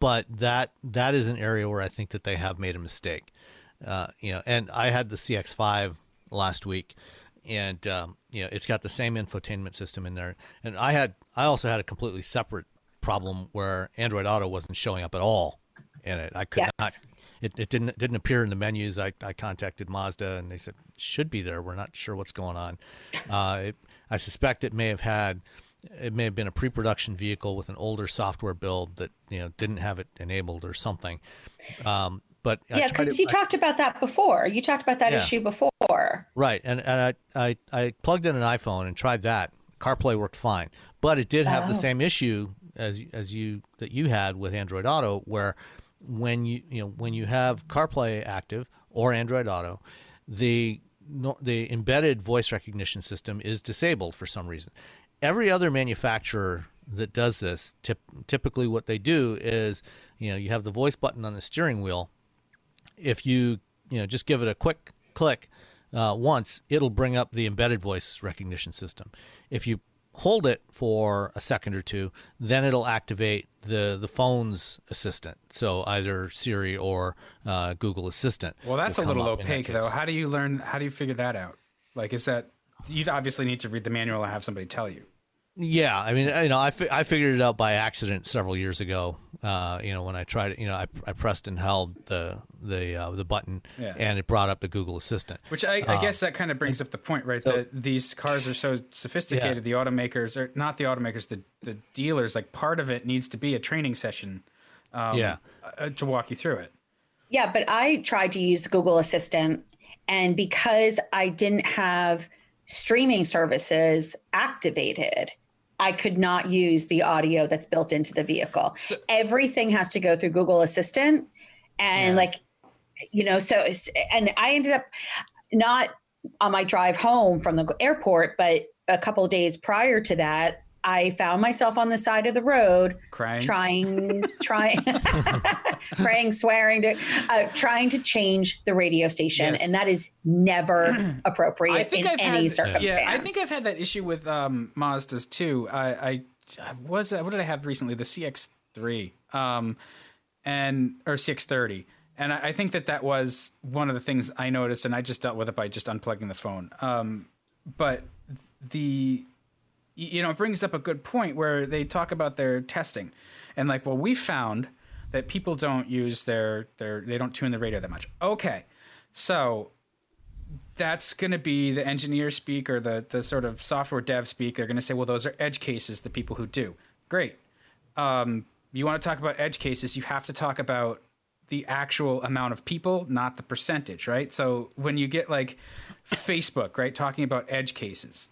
but that that is an area where I think that they have made a mistake. Uh, you know, and I had the CX5 last week, and um, you know, it's got the same infotainment system in there, and I had I also had a completely separate problem where Android Auto wasn't showing up at all in it. I could Yes. not it, it didn't it didn't appear in the menus. I, I contacted Mazda and they said it should be there. We're not sure what's going on. Uh, it, I suspect it may have had it may have been a pre-production vehicle with an older software build that you know didn't have it enabled or something. Um, but yeah because you I- talked about that before you talked about that Yeah. issue before Right, and, and I, I I plugged in an iPhone and tried that. CarPlay worked fine, but it did have the Oh. same issue as as you that you had with Android Auto, where when you you know when you have CarPlay active or Android Auto, the no, the embedded voice recognition system is disabled for some reason. Every other manufacturer that does this, tip, typically what they do is, you know, you have the voice button on the steering wheel, if you you know just give it a quick click uh, once, it'll bring up the embedded voice recognition system. If you hold it for a second or two, then it'll activate the the phone's assistant. So either Siri or uh, Google Assistant. Well, that's a little opaque, though. How do you learn? How do you figure that out? Like, is that you'd obviously need to read the manual and have somebody tell you. Yeah, I mean, you know, I, fi- I figured it out by accident several years ago. Uh, you know, when I tried you know, I, I pressed and held the the uh, the button, Yeah. and it brought up the Google Assistant. Which I, I guess that kind of brings up the point, right? that these cars are so sophisticated. The automakers, or not the automakers, the the dealers. Like part of it needs to be a training session um, yeah, uh, to walk you through it. Yeah, but I tried to use the Google Assistant, and because I didn't have streaming services activated, I could not use the audio that's built into the vehicle. Everything has to go through Google Assistant, and Yeah. like, you know, so and I ended up not on my drive home from the airport, but a couple of days prior to that. I found myself on the side of the road Crying. trying trying <laughs> <laughs> praying swearing to uh, trying to change the radio station Yes. and that is never <clears throat> appropriate I think in I've any had, circumstance Yeah, I think I've had that issue with um, Mazdas too. I, I, I was uh, what did I have recently? The CX3, um, and or CX30, and I, I think that that was one of the things I noticed, and I just dealt with it by just unplugging the phone. Um, but the you know it brings up a good point where they talk about their testing, and like, well, we found that people don't use their their they don't tune the radio that much. Okay, so that's going to be the engineer speak or the the sort of software dev speak. They're going to say, well, those are edge cases. The people who do great. Um, you want to talk about edge cases, you have to talk about the actual amount of people, not the percentage, right? So when you get like Facebook, right, talking about edge cases,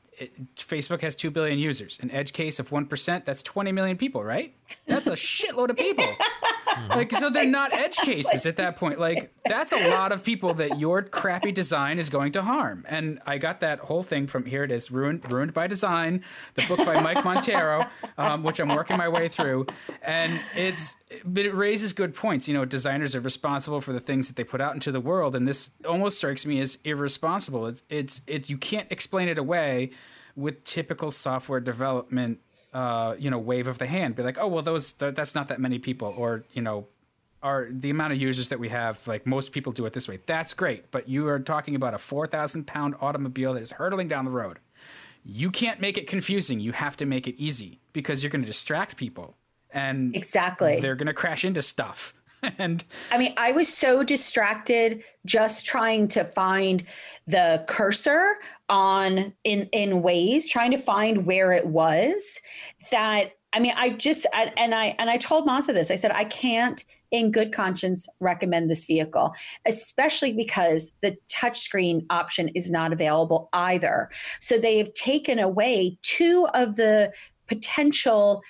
Facebook has 2 billion users. An edge case of 1%, that's 20 million people, right? That's a shitload of people. <laughs> <laughs> like, so they're not edge cases at that point. Like, that's a lot of people that your crappy design is going to harm. And I got that whole thing from here it is Ruined, Ruined by Design, the book by Mike <laughs> Monteiro um, which I'm working my way through. And it's, but it raises good points. You know, designers are responsible for the things that they put out into the world. And this almost strikes me as irresponsible. It's, it's, it's, you can't explain it away with typical software development, uh, you know, wave of the hand. Be like, oh well, those th- that's not that many people, or you know, are the amount of users that we have. Like most people do it this way. That's great, but you are talking about a four thousand pound automobile that is hurtling down the road. You can't make it confusing. You have to make it easy because you're going to distract people, and exactly they're going to crash into stuff. <laughs> and I mean, I was so distracted just trying to find the cursor on in in Waze trying to find where it was that I mean, I just I, and I and I told Mazda this. I said I can't in good conscience recommend this vehicle, especially because the touchscreen option is not available either. So they have taken away two of the potential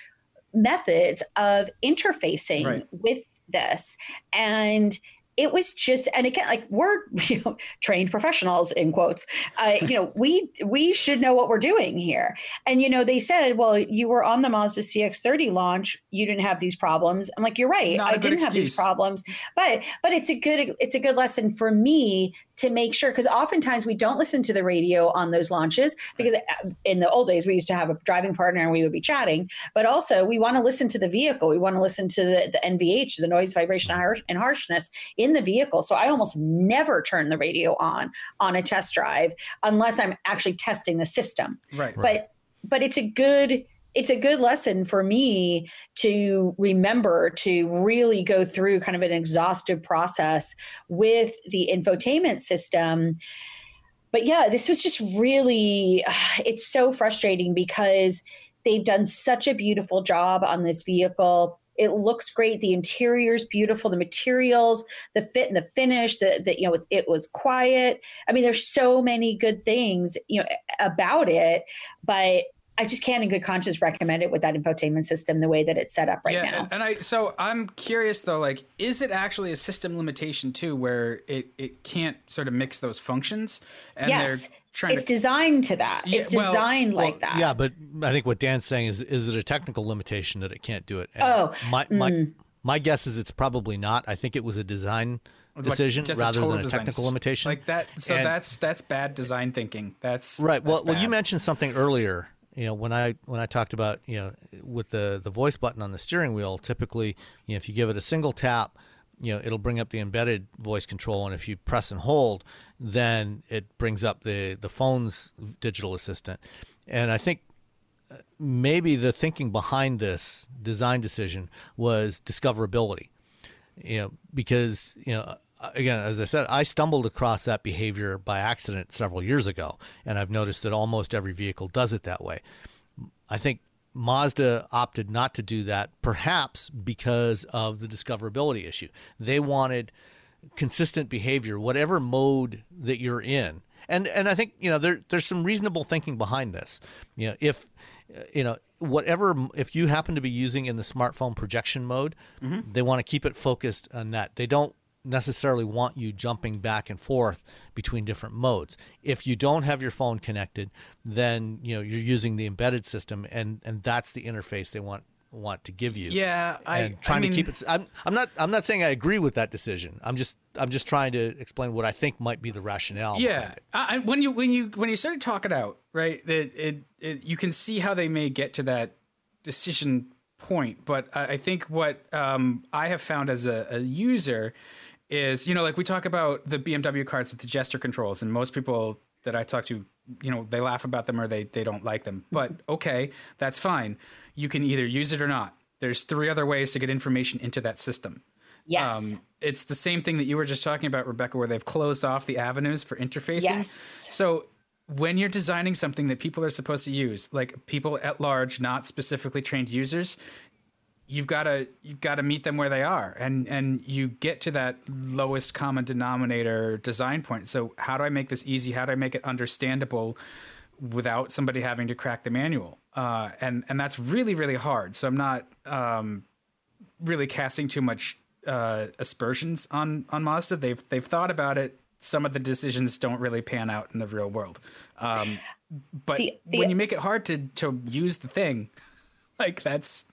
methods of interfacing right. with this. And it was just and again like we're <laughs> you know trained professionals in quotes uh, <laughs> you know we we should know what we're doing here. And you know they said well you were on the mazda cx30 launch you didn't have these problems. I'm like you're right Not i didn't excuse. have these problems. But but it's a good it's a good lesson for me to make sure because oftentimes we don't listen to the radio on those launches because uh, in the old days we used to have a driving partner and we would be chatting. But also we want to listen to the vehicle. We want to listen to the, the nvh the noise vibration and harshness in the vehicle. So i almost never turn the radio on on a test drive unless i'm actually testing the system. Right. But but it's a good it's a good lesson for me to remember to really go through kind of an exhaustive process with the infotainment system. But yeah this was just really <sighs> it's so frustrating because they've done such a beautiful job on this vehicle it looks great the interior is beautiful the materials the fit and the finish That the you know it, it was quiet i mean there's so many good things you know about it but I just can't in good conscience recommend it with that infotainment system the way that it's set up right yeah, now. And I so I'm curious though, like, is it actually a system limitation too, where it, it can't sort of mix those functions? And yes. It's to, designed to that. Yeah, it's designed well, like well, that. Yeah, but I think what Dan's saying is is it a technical limitation that it can't do it? And oh, my my mm. my guess is it's probably not. I think it was a design decision like, rather a than a technical decision. limitation. Like that. So and, that's that's bad design thinking. That's right. Well, that's well, you mentioned something earlier you know when i when i talked about you know with the the voice button on the steering wheel typically you know if you give it a single tap you know it'll bring up the embedded voice control and if you press and hold then it brings up the the phone's digital assistant and i think uh, maybe the thinking behind this design decision was discoverability you know because you know again, as I said, I stumbled across that behavior by accident several years ago, and I've noticed that almost every vehicle does it that way. I think Mazda opted not to do that, perhaps because of the discoverability issue. They wanted consistent behavior, whatever mode that you're in. And and I think you know there there's some reasonable thinking behind this. You know, if you know whatever if you happen to be using in the smartphone projection mode, mm-hmm. they want to keep it focused on that. They don't necessarily want you jumping back and forth between different modes. If you don't have your phone connected, then you know you're using the embedded system, and and that's the interface they want want to give you. Yeah, I trying I mean, to keep it. I'm I'm not I'm not saying I agree with that decision. I'm just I'm just trying to explain what I think might be the rationale. Yeah, I, when you when you when you started talking out right, that it, it you can see how they may get to that decision point, but I, I think what um, I have found as a, a user is you know like we talk about the BMW cars with the gesture controls, and most people that I talk to, you know, they laugh about them or they they don't like them. But <laughs> okay, that's fine. You can either use it or not. There's three other ways to get information into that system. Yes. Um, it's the same thing that you were just talking about, Rebecca, where they've closed off the avenues for interfacing. Yes. So when you're designing something that people are supposed to use, like people at large, not specifically trained users, you've got to you've got to meet them where they are, and and you get to that lowest common denominator design point. So how do I make this easy? How do I make it understandable? without somebody having to crack the manual uh, and and that's really really hard so i'm not um, really casting too much uh, aspersions on on Mazda. They've they've thought about it. Some of the decisions don't really pan out in the real world. Um, but The- the- when you make it hard to to use the thing, <laughs> like that's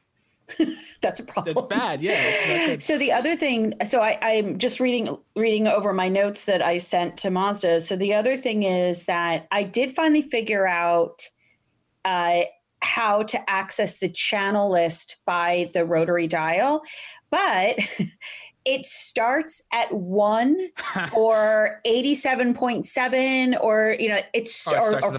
<laughs> That's a problem. that's bad. Yeah, it's not good. So the other thing, so I, I'm just reading reading over my notes that I sent to Mazda. So the other thing is that I did finally figure out uh, how to access the channel list by the rotary dial, but <laughs> it starts at one <laughs> or eighty-seven point seven, or you know, it's Oh, it or, or the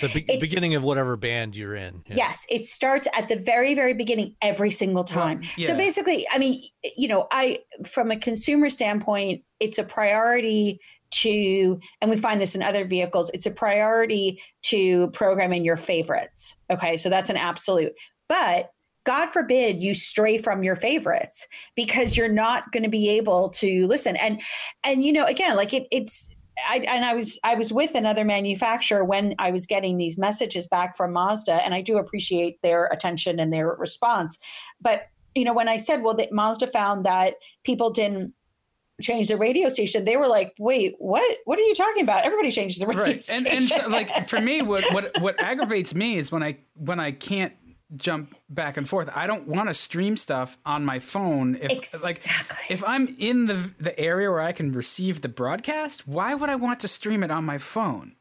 The, the beginning of whatever band you're in. Yeah. Yes, it starts at the very, very beginning every single time. yeah. So basically, I mean, you know, I, from a consumer standpoint, it's a priority to, and we find this in other vehicles, it's a priority to program in your favorites. Okay. So that's an absolute. But God forbid you stray from your favorites because you're not going to be able to listen. And, and, you know, again, like it, it's, I, and I was I was with another manufacturer when I was getting these messages back from Mazda, and I do appreciate their attention and their response. But you know, when I said, "Well, that Mazda found that people didn't change the radio station," they were like, "Wait, what? What are you talking about? Everybody changes the radio right station." and and so, like for me what what what <laughs> aggravates me is when i when i can't jump back and forth i don't want to stream stuff on my phone if like Exactly. if i'm in the the area where i can receive the broadcast why would i want to stream it on my phone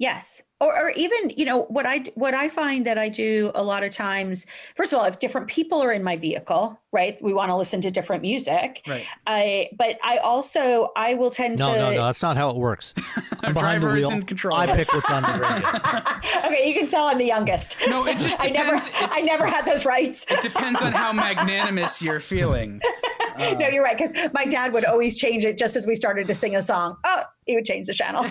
Yes. Or, or even, you know, what I what I find that I do a lot of times. First of all, if different people are in my vehicle, right, we want to listen to different music. Right. I, but I also I will tend No, to. no, no. no, That's not how it works. <laughs> I'm behind the wheel. in control. I pick what's on the radio. <laughs> okay, you can tell I'm the youngest. no it just <laughs> I never, depends it, I never had those rights. it depends on how magnanimous you're feeling no, uh, you're right. Because my dad would always change it just as we started to sing a song. Oh, he would change the channel.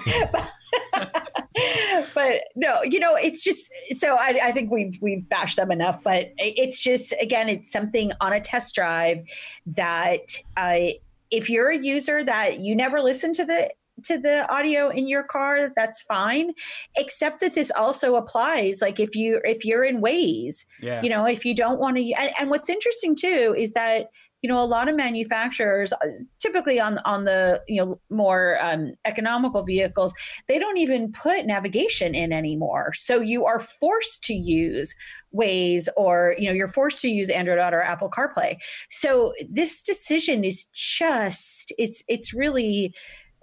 <laughs> but no, you know, it's just so I, I think we've we've bashed them enough. But it's just again, it's something on a test drive that uh, if you're a user that you never listen to the to the audio in your car that's fine except that this also applies like if you if you're in Waze yeah you know if you don't want to and, and what's interesting too is that you know a lot of manufacturers uh, typically on on the you know more um, economical vehicles they don't even put navigation in anymore. So you are forced to use Waze or you know you're forced to use android auto or apple carplay. So this decision is just it's it's really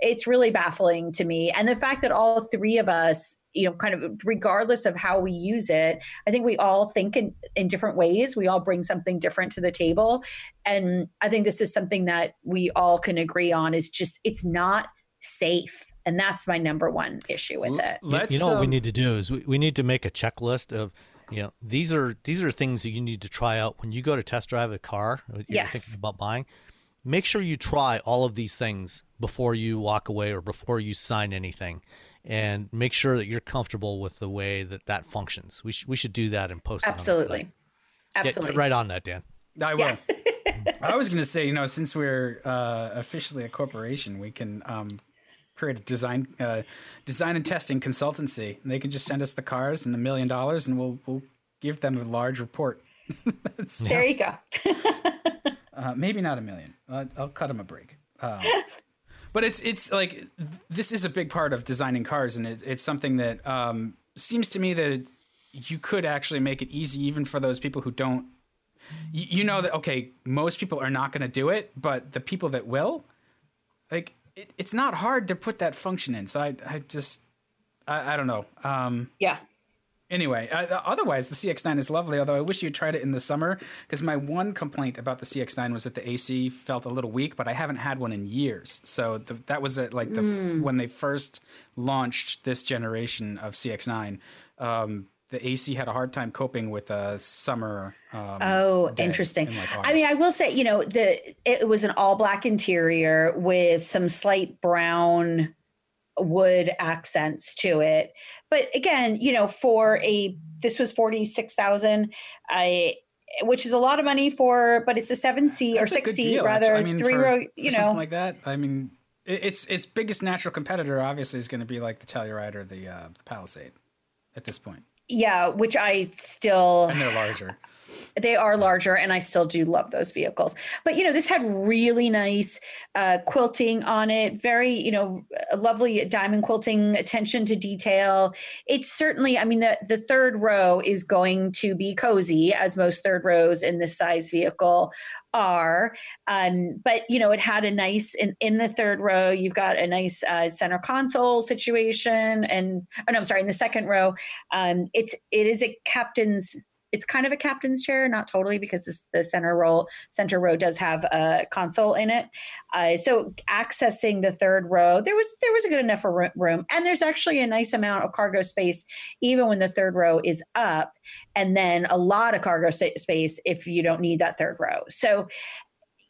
it's really baffling to me. And the fact that all three of us you know kind of regardless of how we use it i think we all think in, in different ways. We all bring something different to the table. And i think this is something that we all can agree on is just it's not safe. And that's my number one issue with it. You- let's you know what we um, need to do is we, we need to make a checklist of you know these are these are things that you need to try out when you go to test drive a car. You're Yes. thinking about buying make sure you try all of these things before you walk away or before you sign anything and make sure that you're comfortable with the way that that functions we, sh- we should do that and post it on the absolutely. Get- absolutely get right on that dan I will. <laughs> I was going to say, you know, since we're uh, officially a corporation, we can um, create a design, uh, design and testing consultancy. And they can just send us the cars and a million dollars, and we'll we'll give them a large report. <laughs> There you go <laughs> uh, maybe not a million. I'll, I'll cut them a break. Um, <laughs> but it's it's like this is a big part of designing cars, and it, it's something that um, seems to me that it, you could actually make it easy, even for those people who don't. You, you know that okay, most people are not going to do it, but the people that will, like, it, it's not hard to put that function in. So I I just I, I don't know. Um, yeah Anyway, uh, otherwise the CX9 is lovely. Although I wish you'd tried it in the summer because my one complaint about the CX9 was that the AC felt a little weak. But I haven't had one in years, so the, that was it. Like the Mm. when they first launched this generation of CX9, um, the AC had a hard time coping with a summer. Um, Oh, interesting. in, like, I mean, I will say, you know, the it was an all black interior with some slight brown wood accents to it. But again, you know, for a this was forty six thousand, I which is a lot of money for, but it's a seven seat or six seat rather actually. I mean, three for- row. You know, something like that. I mean, it- its its biggest natural competitor obviously is going to be like the Telluride or the uh, the Palisade at this point, yeah, which I still and they're larger. They are larger and i still do love those vehicles. But you know this had really nice uh, quilting on it very you know lovely diamond quilting attention to detail. It's certainly i mean the, the third row is going to be cozy as most third rows in this size vehicle are. Um, but you know it had a nice in, in the third row you've got a nice uh, center console situation and oh no i'm sorry in the second row um, it's it is a captain's it's kind of a captain's chair, not totally, because this, the center row center row does have a console in it. Uh, so accessing the third row, there was there was a good enough room, and there's actually a nice amount of cargo space, even when the third row is up, and then a lot of cargo space if you don't need that third row. So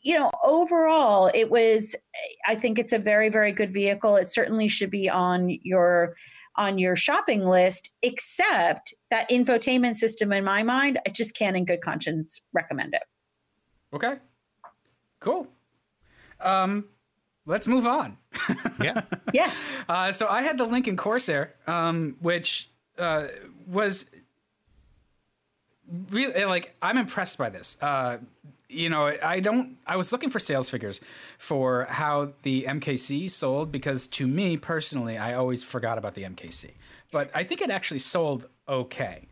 you know, overall, it was. I think it's a very, very good vehicle. It certainly should be on your on your shopping list. Except that infotainment system, in my mind, I just can't, in good conscience, recommend it. Okay, cool. Um, let's move on. <laughs> Yeah. Yes, Uh, so I had the Lincoln Corsair, um, which uh, was really like I'm impressed by this. Uh, you know, I don't. I was looking for sales figures for how the MKC sold because to me personally, I always forgot about the MKC, but I think it actually sold okay.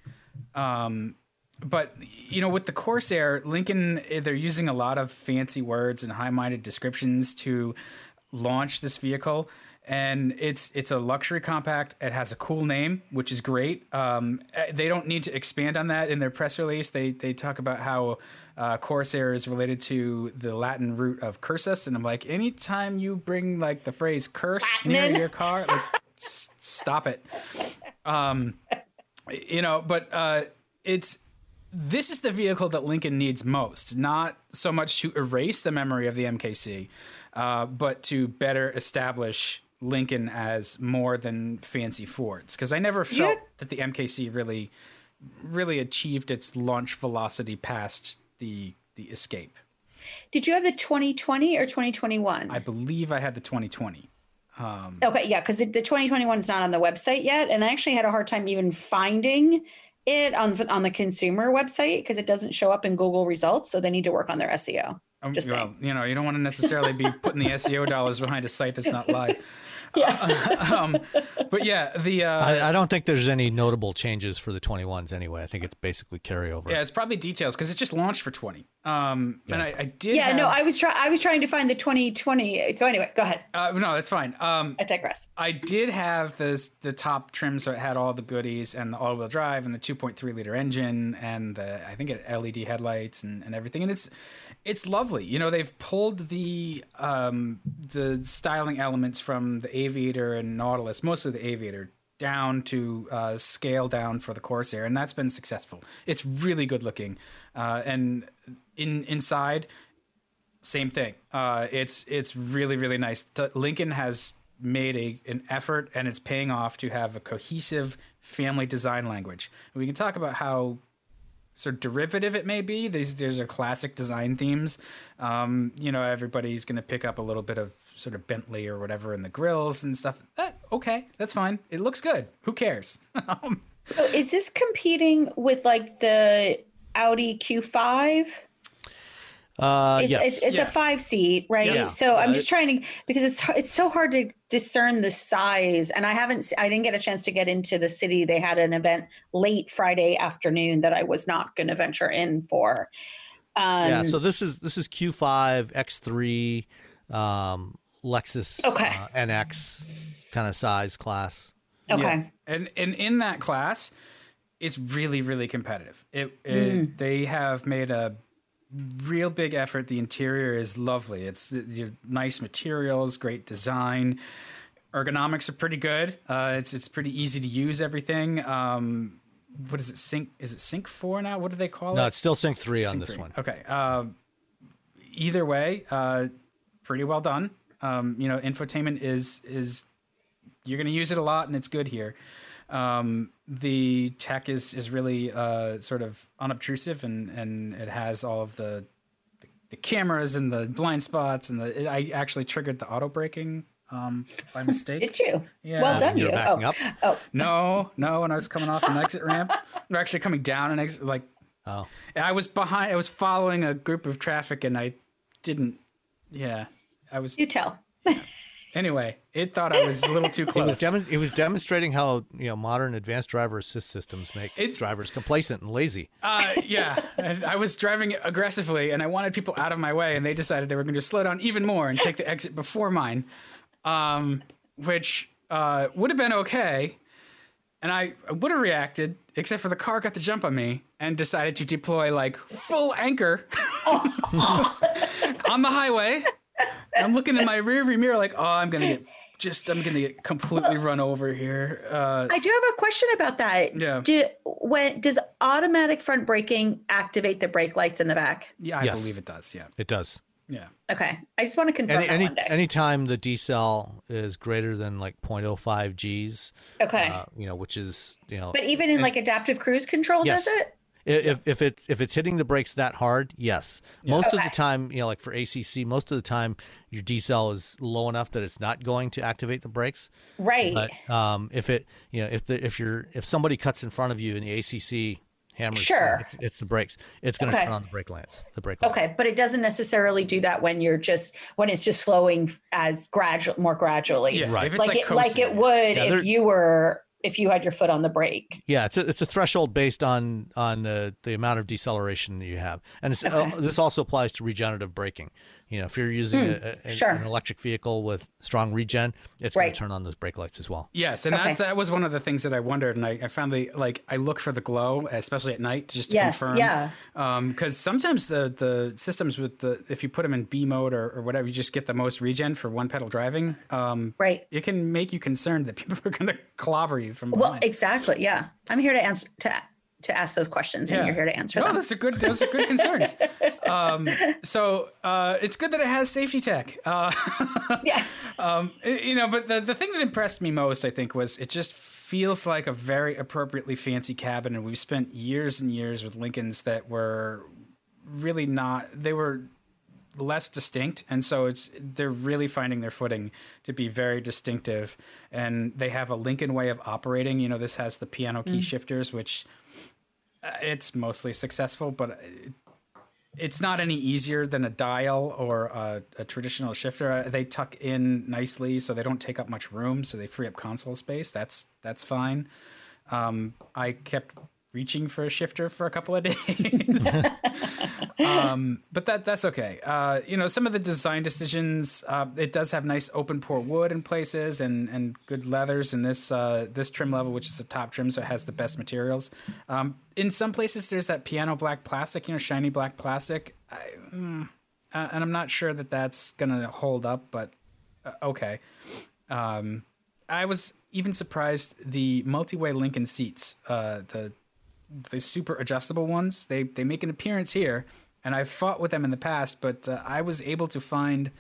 Um, but you know, with the Corsair, Lincoln eh, they're using a lot of fancy words and high-minded descriptions to launch this vehicle. And it's it's a luxury compact. It has a cool name, which is great. Um, eh, they don't need to expand on that in their press release. They they talk about how uh, Corsair is related to the Latin root of cursus, and I'm like, anytime you bring like the phrase curse near your car, like, s- stop it. Um, you know, but uh, it's this is the vehicle that Lincoln needs most, not so much to erase the memory of the MKC, uh, but to better establish Lincoln as more than fancy Fords. Because I never felt Yeah. that the MKC really, really achieved its launch velocity past the the Escape. did you have the 2020 or 2021? I believe I had the 2020. Okay, yeah, because the, the 2021 is not on the website yet, and I actually had a hard time even finding it on on the consumer website because it doesn't show up in Google results. So they need to work on their SEO. Um, Just well, saying. you know, you don't want to necessarily be putting the SEO dollars behind a site that's not live. <laughs> <laughs> Yeah. <laughs> um, but yeah, the uh, I, I don't think there's any notable changes for the 21s anyway. I think it's basically carryover. Yeah, it's probably details because it just launched for twenty. Um, and I, I did. yeah, have, no, I was trying. I was trying to find the 2020. So anyway, go ahead. uh, no, that's fine. Um, I digress. I did have this the top trim, so it had all the goodies and the all-wheel drive and the 2.3 liter engine and the I think it had LED headlights and, and everything. And it's it's lovely. You know, they've pulled the um, the styling elements from the Aviator and Nautilus, mostly the Aviator, down to uh, scale down for the Corsair, and that's been successful. It's really good looking, uh, and in inside same thing. Uh, it's it's really really nice. Lincoln has made a an effort, and it's paying off to have a cohesive family design language. We can talk about how sort of derivative it may be. These these are classic design themes. Um, you know, everybody's going to pick up a little bit of sort of Bentley or whatever in the grills and stuff. Eh, okay, that's fine. It looks good. Who cares? <laughs> Um, So is this competing with like the Audi Q5? Uh, It's, yes. it's, it's Yeah. a five seat, right? Yeah. So I'm just trying to because it's it's so hard to discern the size, and I haven't I didn't get a chance to get into the city. They had an event late Friday afternoon that I was not going to venture in for. Um, yeah. So this is this is Q5 X3 um, Lexus Okay. uh, NX kind of size class. okay, Yeah. And and in that class, it's really really competitive. It, it they have made a real big effort. The interior is lovely. It's nice materials, great design. Ergonomics are pretty good. Uh, it's it's pretty easy to use everything. Um, what is it? Sync is it Sync four now? What do they call No, it? No, it's still Sync three on this three. one. Okay. Uh, either way, uh, pretty well done. Um, you know, infotainment is is you're going to use it a lot, and it's good here. Um, the tech is is really uh, sort of unobtrusive, and and it has all of the the cameras and the blind spots, and the it, I actually triggered the auto braking um, by <laughs> mistake. Did you? Yeah. Well done, You're you. backing oh. up? oh, No, no, when I was coming off an exit ramp, <laughs> we're actually coming down an exit, like Oh, I was behind. I was following a group of traffic, and I didn't. Yeah, I was. you tell. <laughs> Anyway, it thought I was a little too <laughs> it was, close. it was demonstrating how you know modern advanced driver assist systems make It's- drivers complacent and lazy. uh, yeah, and I was driving aggressively, and I wanted people out of my way, and they decided they were going to slow down even more and take the exit before mine, um, which uh, would have been okay. And I would have reacted, except for the car got the jump on me and decided to deploy like full anchor <laughs> <laughs> on the highway. I'm looking in my rearview mirror, like, oh, I'm gonna get just, I'm gonna get completely run over here. Uh, I do have a question about that. Yeah. Do when does automatic front braking activate the brake lights in the back? yeah, I Yes. believe it does. Yeah, It does. yeah. Okay, I just want to confirm Any that any one day. anytime the decel is greater than like 0.05 G's, okay, uh, you know, which is you know, but even in like adaptive cruise control, Yes. does it? I- if if it's if it's hitting the brakes that hard, yes. Most of the time, you know, like for ACC, most of the time your decel is low enough that it's not going to activate the brakes. Right. But um, if it, you know, if the if you're if somebody cuts in front of you and the ACC hammers, Sure. it's, it's the brakes. It's going to Okay. turn on the brake lamps. The brake lamps. okay, but it doesn't necessarily do that when you're just when it's just slowing as gradual, more gradually. Yeah, Right. Like, like, it, like it would Yeah, if you were if you had your foot on the brake. Yeah, it's a, it's a threshold based on on the, the amount of deceleration that you have, and it's, uh, this also applies to regenerative braking. You know, if you're using a, a- sure. an electric vehicle with strong regen, it's going to turn on those brake lights as well. Yes, and Okay. that's, that was one of the things that I wondered, and I, I found the like I look for the glow, especially at night, just to Yes, confirm. yeah. Because sometimes the the systems with the if you put them in B mode or, or whatever, you just get the most regen for one pedal driving. Um, Right. It can make you concerned that <laughs> people are going to clobber you from Well, behind. exactly. Yeah, I'm here to answer to to ask those questions, and you're here to answer no, them. those are good. Those are good concerns. <laughs> Um, so uh, it's good that it has safety tech. Uh, <laughs> Yeah. Um, you know, but the the thing that impressed me most, I think, was it just feels like a very appropriately fancy cabin, and we've spent years and years with Lincolns that were really not. They were less distinct, and so it's they're really finding their footing to be very distinctive, and they have a Lincoln way of operating. You know, this has the piano key shifters, which it's mostly successful, but. It's not any easier than a dial or a, a traditional shifter. Uh, They tuck in nicely, so they don't take up much room, so they free up console space. That's that's fine. Um, I kept reaching for a shifter for a couple of <laughs> days, <laughs> um, but that that's okay. Uh, you know, some of the design decisions. Uh, it does have nice open pore wood in places and and good leathers in this uh, this trim level, which is the top trim, so it has the best materials. Um, in some places, there's that piano black plastic, you know, shiny black plastic. I, mm, uh, and I'm not sure that that's gonna hold up, but uh, okay. Um, I was even surprised the multi-way Lincoln seats, uh, the the super adjustable ones. They they make an appearance here, and I've fought with them in the past, but uh, I was able to find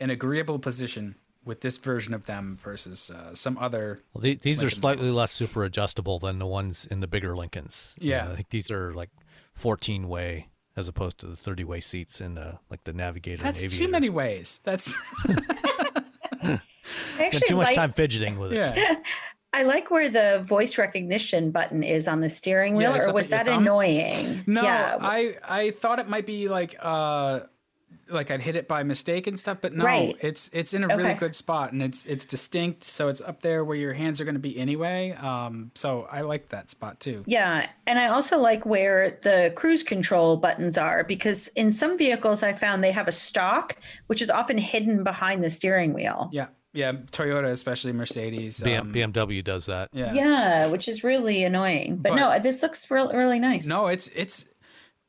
an agreeable position with this version of them versus uh, some other. Well, the, these are slightly models. less super adjustable than the ones in the bigger Lincolns. Yeah. know, I think these are like 14 way as opposed to the 30 way seats in the like the Navigator. That's and too many ways. That's <laughs> I Spent actually too much like time fidgeting with it. yeah. <laughs> I like where the voice recognition button is on the steering wheel, it's or was that thumb. annoying? No, yeah. I I thought it might be like uh like I'd hit it by mistake and stuff, but no, Right. it's it's in a really Okay. good spot and it's it's distinct, so it's up there where your hands are going to be anyway. Um, so I like that spot too. Yeah, and I also like where the cruise control buttons are because in some vehicles I found they have a stock which is often hidden behind the steering wheel. Yeah, Yeah, Toyota, especially Mercedes. BM, um, BMW does that. Yeah. Yeah, which is really annoying. But, But- no, this looks real, really nice. No, it's it's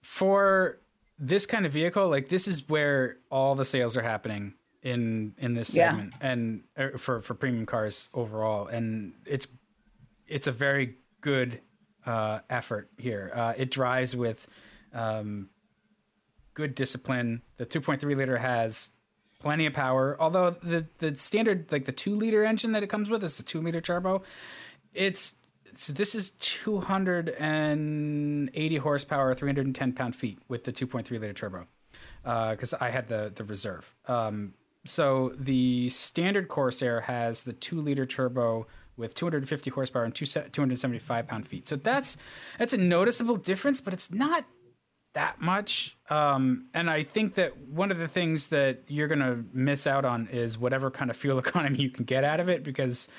for this kind of vehicle. Like this is where all the sales are happening in in this Yeah. segment, and uh, for for premium cars overall. And it's it's a very good uh, effort here. Uh, it drives with um, good discipline. The 2.3 liter has plenty of power. Although the the standard like the two liter engine that it comes with is the two liter turbo. It's so this is 280 horsepower, 310 pound feet with the 2.3 liter turbo. Because I had the the reserve. Um, so the standard Corsair has the two liter turbo with 250 horsepower and two, 275 pound feet. So that's that's a noticeable difference, but it's not that much. Um, and I think that one of the things that you're going to miss out on is whatever kind of fuel <laughs> economy you can get out of it because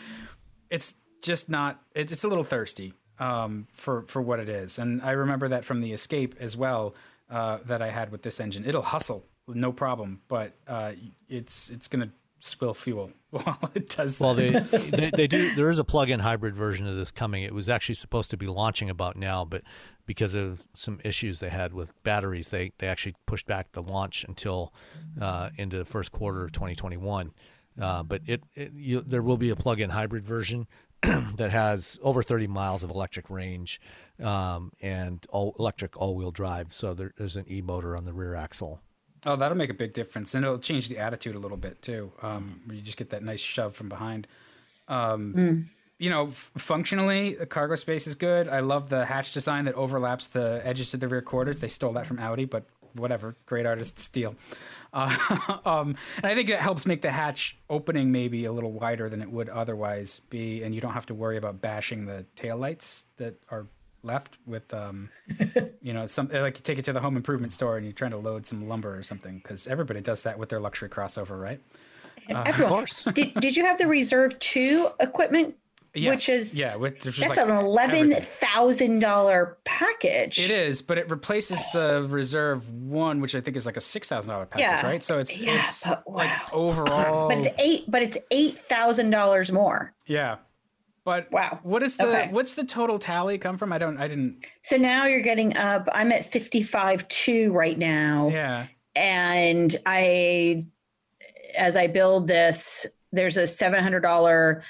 it's just not, it's, it's a little thirsty um, for, for what it is. And I remember that from the Escape as well uh, that I had with this engine. It'll hustle, no problem, but uh, it's, it's going to spill fuel <laughs> while it does Well, they, they they do. There is a plug-in hybrid version of this coming. It was actually supposed to be launching about now, but because of some issues they had with batteries, they they actually pushed back the launch until uh, into the first quarter of 2021. Uh, but it, it you, there will be a plug-in hybrid version <clears throat> that has over 30 miles of electric range um, and all electric all-wheel drive. So there, there's an e-motor on the rear axle. Oh, that'll make a big difference, and it'll change the attitude a little bit too. Um, where you just get that nice shove from behind. Um, You know, f- functionally, the cargo space is good. I love the hatch design that overlaps the edges of the rear quarters. They stole that from Audi, but whatever. Great artists steal. <laughs> Uh, um, and I think that helps make the hatch opening maybe a little wider than it would otherwise be, and you don't have to worry about bashing the taillights that are left with um, <laughs> you know, some like you take it to the home improvement store and you're trying to load some lumber or something because everybody does that with their luxury crossover, right? Of course. <laughs> did, did you have the Reserve 2 equipment? Yes. Which is yeah, which, which is That's like an eleven thousand dollar package. It is, but it replaces the reserve one, which I think is like a six thousand dollar package, Yeah. right? So it's Yeah, it's but like wow. overall, But it's eight. But it's eight thousand dollars more. yeah. But Wow. what is the Okay. what's the total tally come from? I don't, I didn't. So now you're getting up. I'm at fifty five two right now, Yeah, and I, as I build this, there's a seven hundred dollar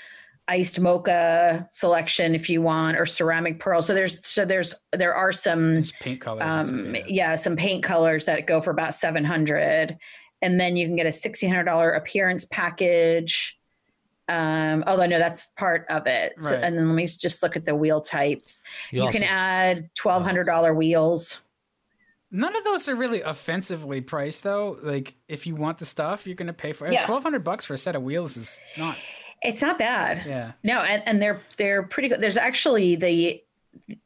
iced mocha selection if you want, or ceramic pearl. So there's so there's there are some there's paint colors. um, yeah. yeah, some paint colors that go for about 700 and then you can get a $1600 appearance package um although no that's part of it so, and then let me just look at the wheel types You you, can add $1200 wheels None of those are really offensively priced, though. Like, if you want the stuff, you're going to pay for it. Yeah. Twelve hundred bucks for a set of wheels is not. it's not bad Yeah. no and, and they're they're pretty good there's actually the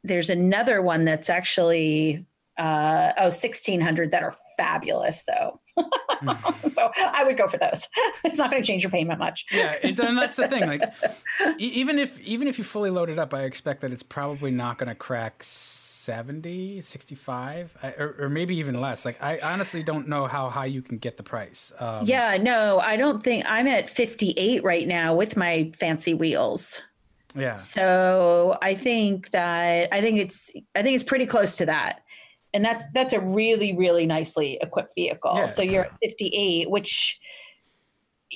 there's another one that's actually uh oh 1600 that are fabulous though <laughs> so i would go for those <laughs> it's not going to change your payment much Yeah, it, and that's the thing. Like, <laughs> even if even if you fully load it up, I expect that it's probably not going to crack 70, 65, or, or maybe even less. Like, I honestly don't know how high you can get the price. Um, Yeah, no, I don't think I'm at 58 right now with my fancy wheels. yeah, So I think that I think it's I think it's pretty close to that. And that's that's a really really nicely equipped vehicle. Yeah. So you're at 58, which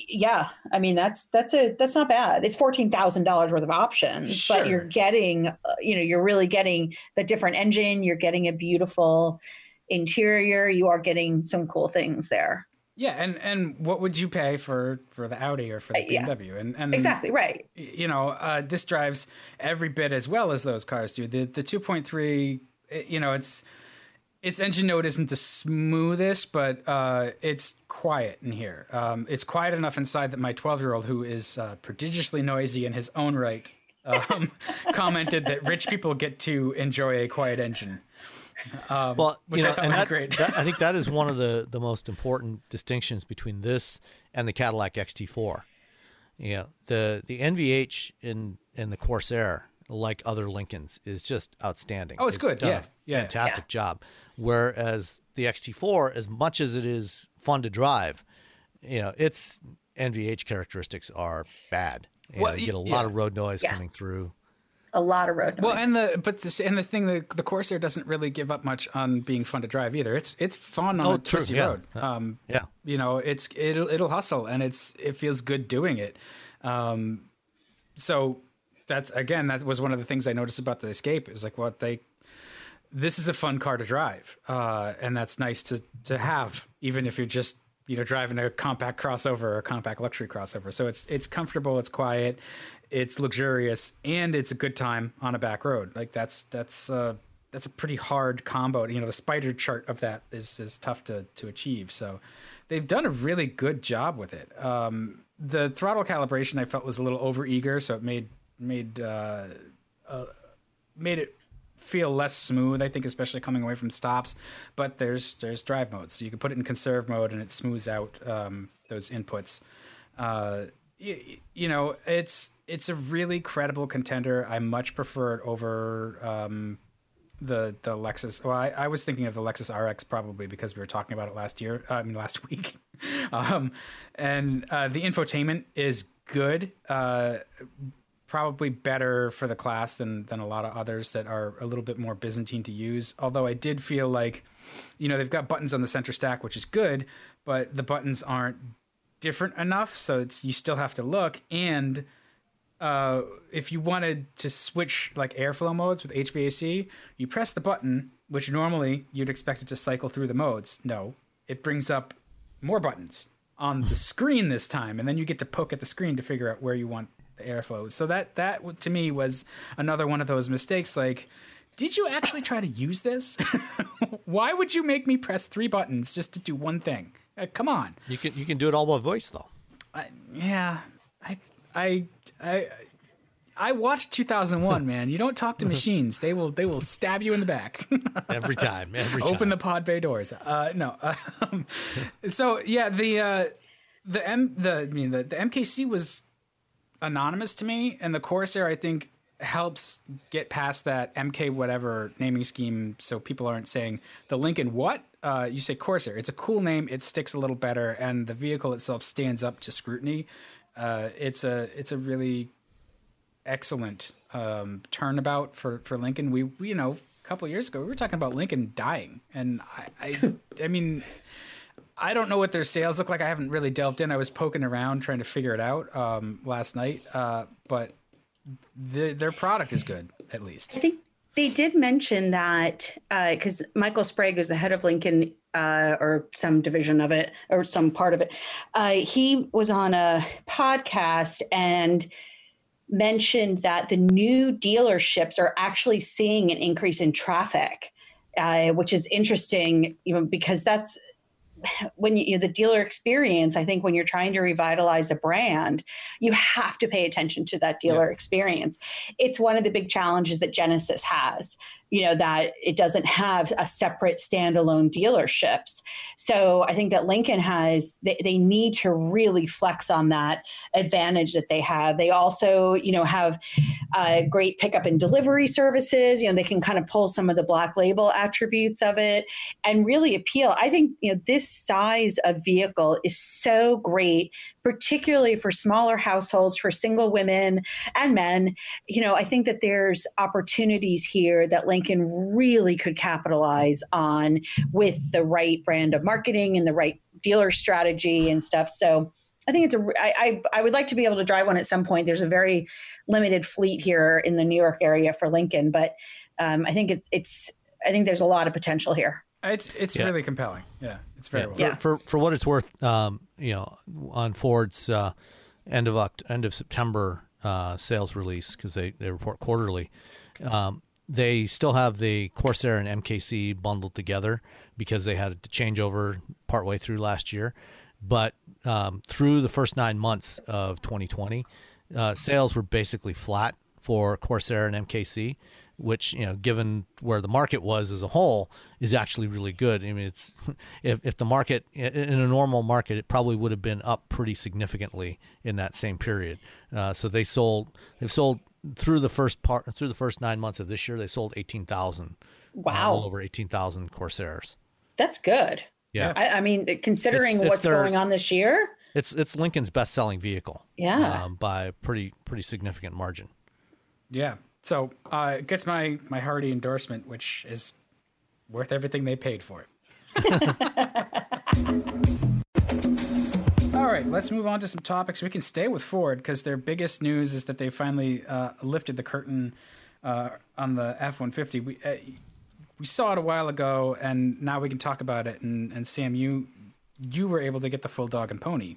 yeah, I mean that's that's a that's not bad. It's fourteen thousand dollars worth of options, Sure. but you're getting uh, you know you're really getting the different engine. You're getting a beautiful interior. You are getting some cool things there. yeah. And and what would you pay for for the Audi or for the Uh, yeah. BMW? And and Exactly right. you know, uh, this drives every bit as well as those cars do. The the 2.3, you know, it's its engine note isn't the smoothest, but uh, it's quiet in here. Um, it's quiet enough inside that my 12 year old, who is uh, prodigiously noisy in his own right, um, <laughs> commented that rich people get to enjoy a quiet engine. well, which you I know, thought and was that- great. that- I think that is one of <laughs> the the most important distinctions between this and the Cadillac XT4. You know, the the NVH in in the Corsair, like other Lincolns, is just outstanding. Oh, it's good. done a Yeah. Yeah. fantastic job. Whereas the XT4, as much as it is fun to drive, you know, it's NVH characteristics are bad. And Well, you get a yeah. lot of road noise Yeah. coming through. A lot of road noise. Well, and the but this, and the thing the the Corsair doesn't really give up much on being fun to drive either. It's it's fun on Oh, a true, twisty yeah. road. Um, Yeah. you know, it's it'll it'll hustle and it's it feels good doing it. Um, so that's again that was one of the things I noticed about the Escape. It was like, what they this is a fun car to drive, uh, and that's nice to to have, even if you're just you know driving a compact crossover or a compact luxury crossover. So it's it's comfortable, it's quiet, it's luxurious, and it's a good time on a back road. Like that's that's uh, that's a pretty hard combo. You know, the spider chart of that is is tough to to achieve. So they've done a really good job with it. Um, the throttle calibration I felt was a little over eager, so it made made uh, made it feel less smooth. I think, especially coming away from stops. But there's there's drive modes, so you can put it in conserve mode and it smooths out um, those inputs. Uh, you, you know, it's it's a really credible contender. I much prefer it over um, the the Lexus. Well, I, I was thinking of the Lexus RX probably because we were talking about it last year. I mean, last <laughs> week. um, and uh, the infotainment is good. Uh, probably better for the class than than a lot of others that are a little bit more Byzantine to use. Although I did feel like, you know, they've got buttons on the center stack, which is good, but the buttons aren't different enough, so it's you still have to look. And uh, if you wanted to switch like airflow modes with HVAC, you press the button, which normally you'd expect it to cycle through the modes. No, it brings up more buttons on the <laughs> screen this time, and then you get to poke at the screen to figure out where you want the airflow. So that that to me was another one of those mistakes. Like, did you actually try to use this? <laughs> Why would you make me press three buttons just to do one thing? Uh, come on. You can you can do it all by voice though. I, yeah, I, I, I, I watched 2001. <laughs> Man, you don't talk to machines; they will, they will stab you in the back. <laughs> Every time. Every time. Open the pod bay doors. Uh, no. Um, so yeah, the uh, the M the I mean the, the MKC was anonymous to me, and the Corsair I think helps get past that MK whatever naming scheme, so people aren't saying the Lincoln what. Uh, you say Corsair. It's a cool name. It sticks a little better, and the vehicle itself stands up to scrutiny. Uh, it's a it's a really excellent um, turnabout for for Lincoln. We, we you know a couple years ago we were talking about Lincoln dying, and I I, <laughs> I mean. I don't know what their sales look like. I haven't really delved in. I was poking around trying to figure it out um, last night, uh, but the, their product is good at least. I think they did mention that because Michael Sprague is the head of Lincoln uh, or some division of it or some part of it. Uh, he was on a podcast and mentioned that the new dealerships are actually seeing an increase in traffic, uh, which is interesting, you know, because that's when you, you know, the dealer experience, I think when you're trying to revitalize a brand, you have to pay attention to that dealer experience. It's one of the big challenges that Genesis has, you know, that it doesn't have a separate standalone dealerships. So I think that Lincoln has, they, they need to really flex on that advantage that they have. They also, you know, have uh, great pickup and delivery services. You know, they can kind of pull some of the black label attributes of it and really appeal. I think, you know, this size of vehicle is so great, particularly for smaller households, for single women and men. You know, I think that there's opportunities here that Lincoln really could capitalize on with the right brand of marketing and the right dealer strategy and stuff. So, I think it's a. I, I I would like to be able to drive one at some point. There's a very limited fleet here in the New York area for Lincoln, but um, I think it's it's. I think there's a lot of potential here. It's it's Yeah. really compelling. Yeah, it's very Yeah, well. for, Yeah. for for what it's worth, um, you know, on Ford's uh, end of Oct- end of September uh, sales release because they, they report quarterly, um, they still have the Corsair and MKC bundled together because they had to change over partway through last year, but um, through the first nine months of 2020, uh, sales were basically flat for Corsair and MKC, which you know, given where the market was as a whole, is actually really good. I mean, it's <laughs> if if the market in a normal market, it probably would have been up pretty significantly in that same period. Uh, so they sold they've sold through the first part through the first nine months of this year, they sold eighteen thousand. Wow. a little over eighteen thousand Corsairs. That's good. Yeah. I, I mean, considering It's- it's what's their- going on this year, it's it's Lincoln's best-selling vehicle. Yeah. um, by a pretty pretty significant margin. Yeah. So uh, it gets my my hearty endorsement, which is worth everything they paid for it. <laughs> All right, let's move on to some topics. We can stay with Ford because their biggest news is that they finally uh, lifted the curtain uh, on the F one fifty. We uh, we saw it a while ago, and now we can talk about it. And, and Sam, you you were able to get the full dog and pony.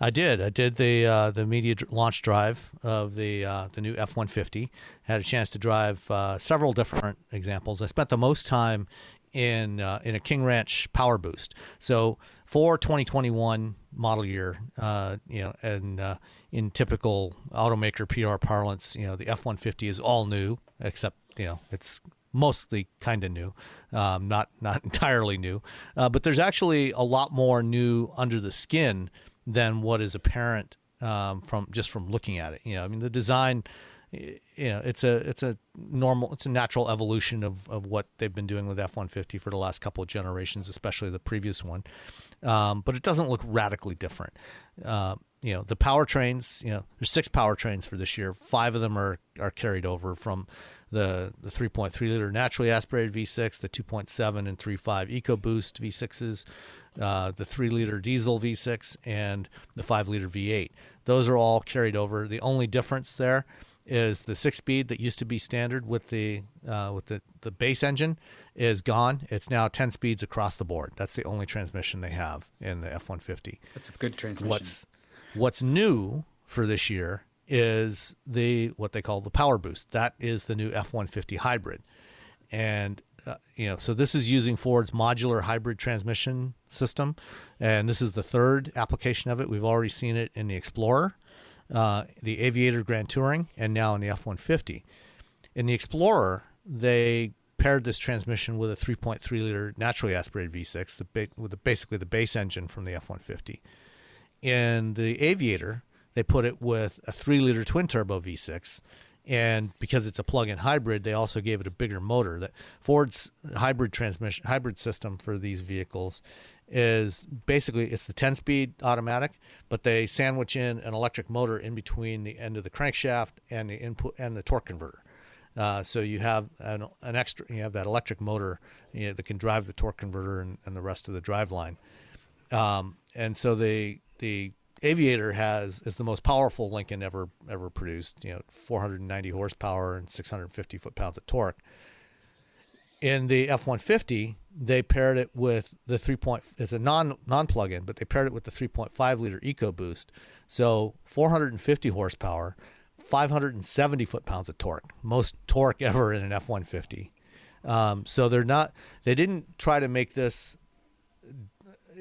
I did. I did the uh, the media launch drive of the uh, the new F one fifty. Had a chance to drive uh, several different examples. I spent the most time in uh, in a King Ranch Power Boost. So for 2021 model year, uh, you know, and uh, in typical automaker PR parlance, you know, the F one fifty is all new except you know it's mostly kind of new, um, not not <laughs> entirely new. But there's actually a lot more new under the skin than what is apparent um, from just from looking at it. You know, I mean, the design, you know, it's a it's a normal, it's a natural evolution of of what they've been doing with F one fifty for the last couple of generations, especially the previous one. Um, but it doesn't look radically different. Uh, you know, the powertrains. You know, there's six powertrains for this year. Five of them are are carried over from the the 3.3 liter naturally aspirated V6, the 2.7 and 3.5 EcoBoost V6s, uh, the 3 liter diesel V6, and the 5 liter V8. Those are all carried over. The only difference there is the six speed that used to be standard with the uh, with the, the base engine is gone. It's now 10 speeds across the board. That's the only transmission they have in the F-150. That's a good transmission. What's what's new for this year is the what they call the power boost. That is the new F150 hybrid, and uh, you know so this is using Ford's modular hybrid transmission system, and this is the third application of it. We've already seen it in the Explorer, uh, the Aviator Grand Touring, and now in the F150. In the Explorer, they paired this transmission with a 3.3 liter naturally aspirated V6, the with the, basically the base engine from the F150. In the Aviator, they put it with a 3 liter twin turbo V6. And because it's a plug-in hybrid, they also gave it a bigger motor. That Ford's hybrid transmission hybrid system for these vehicles is basically it's the 10-speed automatic, but they sandwich in an electric motor in between the end of the crankshaft and the input and the torque converter. Uh, so you have an, an, extra, you have that electric motor you know, that can drive the torque converter and, and the rest of the drive line. Um, and so the the Aviator has is the most powerful Lincoln ever ever produced. You know, 490 horsepower and 650 foot pounds of torque. In the F-150, they paired it with the 3. Point, it's a non non plug-in, but they paired it with the 3.5 liter EcoBoost. So 450 horsepower, 570 foot pounds of torque, most torque ever in an F 150. Um, so they're not, they didn't try to make this,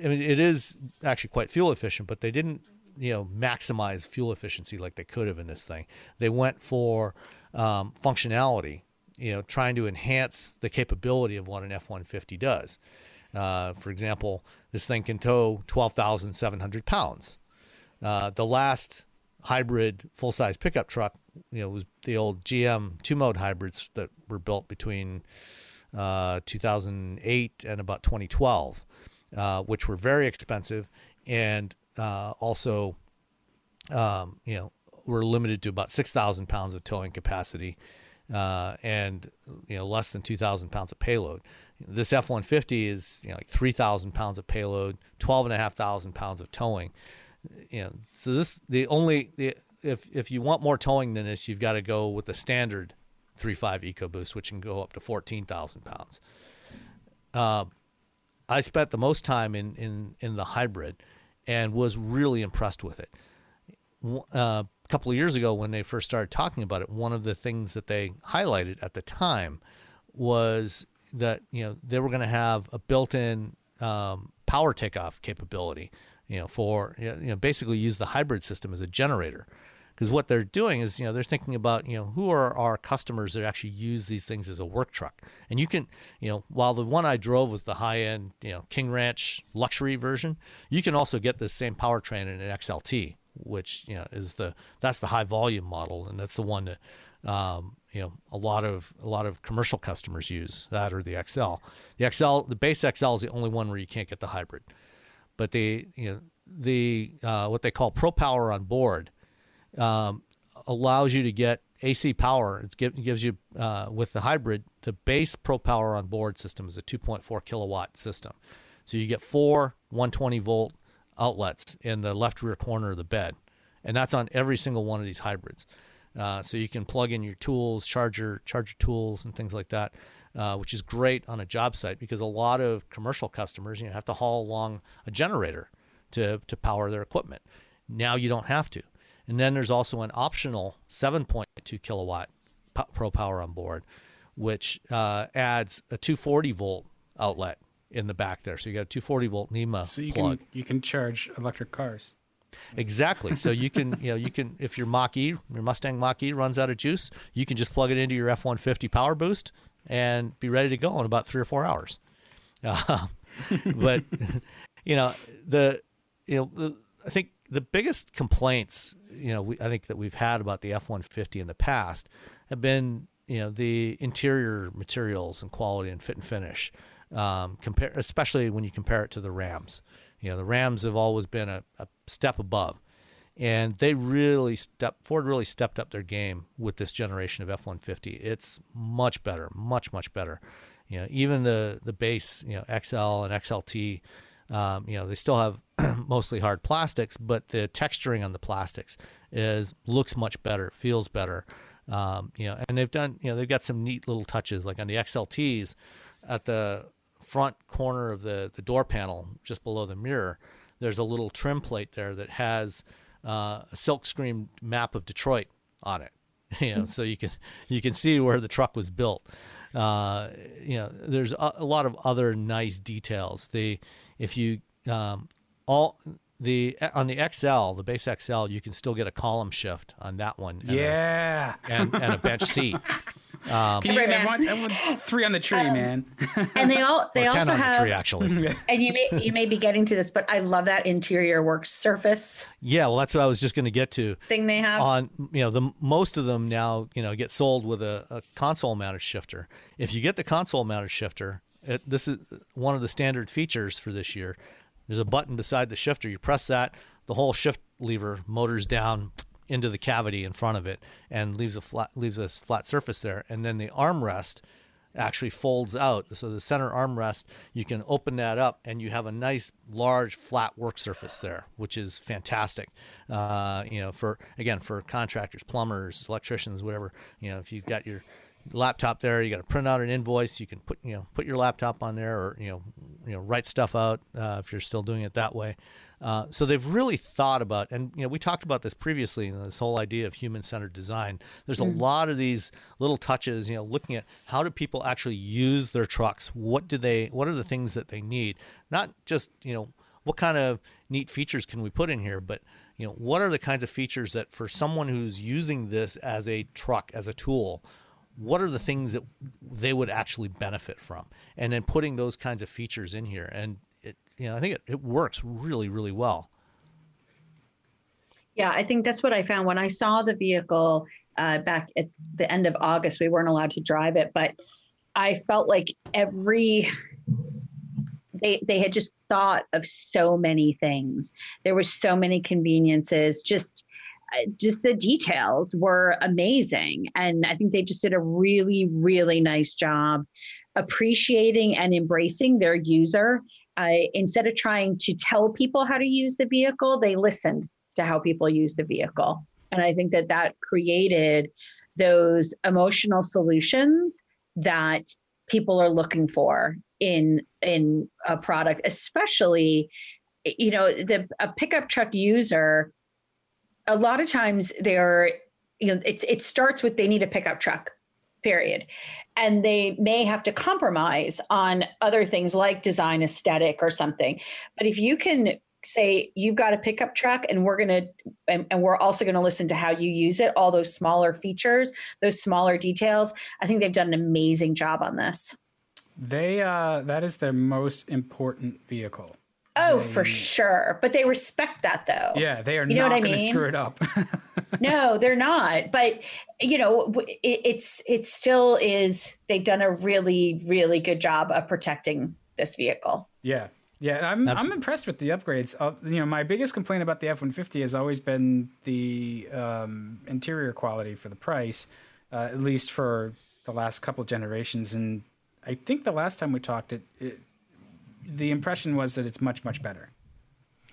I mean, it is actually quite fuel efficient, but they didn't, you know, maximize fuel efficiency like they could have in this thing. They went for um, functionality, you know, trying to enhance the capability of what an F 150 does. Uh, for example, this thing can tow 12,700 pounds. Uh, the last hybrid full size pickup truck, you know, was the old GM two mode hybrids that were built between uh, 2008 and about 2012, uh, which were very expensive and uh, also, um, you know, were limited to about 6,000 pounds of towing capacity uh, and you know less than 2,000 pounds of payload. This F-150 is you know like 3,000 pounds of payload, 12,500 pounds of towing you know, so this the only the if if you want more towing than this, you've got to go with the standard 3.5 EcoBoost, which can go up to 14,000 pounds. Uh, I spent the most time in, in, in the hybrid and was really impressed with it. Uh, a couple of years ago, when they first started talking about it, one of the things that they highlighted at the time was that you know they were going to have a built-in um, power takeoff capability you know, for you know, basically use the hybrid system as a generator. Because what they're doing is, you know, they're thinking about, you know, who are our customers that actually use these things as a work truck. And you can, you know, while the one I drove was the high end, you know, King Ranch luxury version, you can also get the same powertrain in an XLT, which, you know, is the that's the high volume model, and that's the one that, um, you know, a lot of a lot of commercial customers use that or the XL. The XL, the base XL is the only one where you can't get the hybrid but they you know the uh, what they call Pro Power on board um, allows you to get AC power. It gives you uh, with the hybrid the base Pro Power on board system is a 2.4 kilowatt system, so you get four 120 volt outlets in the left rear corner of the bed, and that's on every single one of these hybrids. Uh, so you can plug in your tools, charger, charger tools, and things like that, uh, which is great on a job site because a lot of commercial customers you know, have to haul along a generator to to power their equipment. Now you don't have to. And then there's also an optional 7.2 kilowatt Pro Power on board, which uh, adds a 240 volt outlet in the back there. So you got a 240 volt NEMA so you plug. Can, you can charge electric cars. Exactly. So you can, you know, you can if your Mach E, your Mustang Mach E runs out of juice, you can just plug it into your F150 Power Boost and be ready to go in about three or four hours. Uh, <laughs> but <laughs> you know the, you know, the, I think the biggest complaints, you know, we, I think that we've had about the F150 in the past have been, you know, the interior materials and quality and fit and finish. Um, compare, especially when you compare it to the Rams. You know, the Rams have always been a, a step above, and they really step Ford really stepped up their game with this generation of F-150. It's much better, much much better. You know, even the the base, you know, XL and XLT, um, you know, they still have <clears throat> mostly hard plastics, but the texturing on the plastics is looks much better, feels better. Um, you know, and they've done, you know, they've got some neat little touches like on the XLTs at the front corner of the, the door panel, just below the mirror, there's a little trim plate there that has uh, a silkscreen map of Detroit on it. <laughs> You know, so you can you can see where the truck was built. Uh, you know, there's a, a, lot of other nice details. The if you um, all the on the XL, the base XL, you can still get a column shift on that one. And yeah, a, and, and a bench seat. <laughs> Um, Can you, I want, I want three on the tree, um, man. and they all <laughs> they also have the tree, actually. <laughs> and you may you may be getting to this, but I love that interior work surface. Yeah, well, that's what I was just going to get to. Thing they have on you know the most of them now you know get sold with a, a console mounted shifter. If you get the console mounted shifter, it, this is one of the standard features for this year. There's a button beside the shifter. You press that, the whole shift lever motors down into the cavity in front of it and leaves a flat leaves a flat surface there. And then the armrest actually folds out. So the center armrest, you can open that up and you have a nice large flat work surface there, which is fantastic. Uh, you know, for again for contractors, plumbers, electricians, whatever. You know, if you've got your laptop there, you got to print out an invoice. You can put you know put your laptop on there, or you know you know write stuff out uh, if you're still doing it that way. Uh, so they've really thought about, and you know, we talked about this previously. You know, this whole idea of human-centered design. There's mm. a lot of these little touches. You know, looking at how do people actually use their trucks? What do they? What are the things that they need? Not just you know, what kind of neat features can we put in here, but you know, what are the kinds of features that for someone who's using this as a truck, as a tool, what are the things that they would actually benefit from and then putting those kinds of features in here and it, you know, I think it, it works really, really well. Yeah, I think that's what I found when I saw the vehicle uh, back at the end of August. We weren't allowed to drive it, but I felt like every they they had just thought of so many things. There was so many conveniences. Just just the details were amazing, and I think they just did a really really nice job appreciating and embracing their user uh, instead of trying to tell people how to use the vehicle, they listened to how people use the vehicle. And I think that that created those emotional solutions that people are looking for in in a product especially you know the a pickup truck user a lot of times they're you know it's it starts with they need a pickup truck period. And they may have to compromise on other things like design aesthetic or something. But if you can say you've got a pickup truck and we're going to and, and, we're also going to listen to how you use it all those smaller features those smaller details i think they've done an amazing job on this they uh that is their most important vehicle Oh, they, for sure. But they respect that though. Yeah, they are you know not going to screw it up. <laughs> no, they're not. But you know, it, it's it still is. They've done a really really good job of protecting this vehicle. Yeah, Yeah, I'm Abs- I'm impressed with the upgrades. Uh, you know, my biggest complaint about the F150 has always been the um, interior quality for the price, uh, at least for the last couple of generations. And I think the last time we talked, it, it the impression was that it's much much better.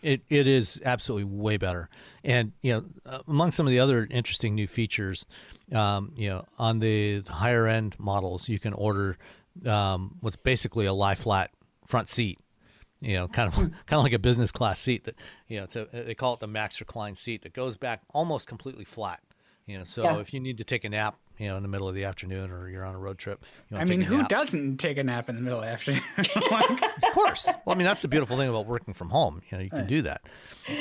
It it is absolutely way better, and you know, uh, among some of the other interesting new features, um, you know, on the higher end models, you can order um, what's basically a lie flat front seat. You know, kind of <laughs> kind of like a business class seat that you know, it's a, they call it the max recline seat that goes back almost completely flat. You know, so Yeah. if you need to take a nap, you know, in the middle of the afternoon or you're on a road trip, you I mean, who nap, doesn't take a nap in the middle of the afternoon? Like, <laughs> <laughs> of course. Well, I mean, that's the beautiful thing about working from home. You know, you can do that.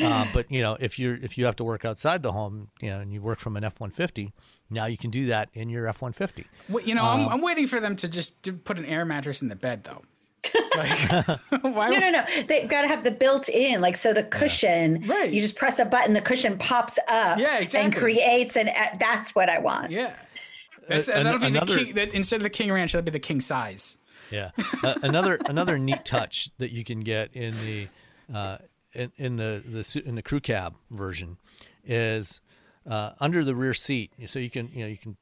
Uh, but you know, if you're if you have to work outside the home, you know, and you work from an F one fifty, now you can do that in your F one fifty. Wait, you know, I'm, I'm waiting for them to just to put an air mattress in the bed, though. <laughs> Like, why? No, no, no. They've got to have the built-in, like so the cushion. Right. You just press a button, the cushion pops up. Yeah, exactly. And creates and uh, That's what I want. Yeah. That's, that'll be another- the king. That, instead of the king ranch, that'll be the king size. Yeah. Uh, another another neat touch that you can get in the uh, in, in the the in the crew cab version is uh, under the rear seat. So you can you know you can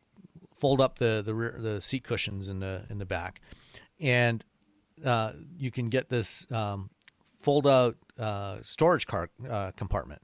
fold up the the rear the seat cushions in the in the back, and uh, you can get this um, fold out uh, storage car uh, compartment.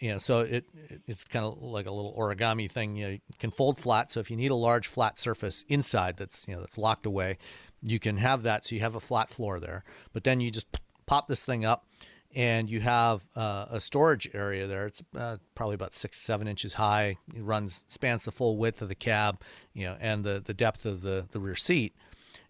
You know, so it it- it's kind of like a little origami thing. You know, you can fold flat. So if you need a large flat surface inside that's you know that's locked away, you can have that. So you have a flat floor there. But then you just pop this thing up, and you have uh, a storage area there. It's uh, probably about six seven inches high. It runs spans the full width of the cab, you know, and the the depth of the the rear seat.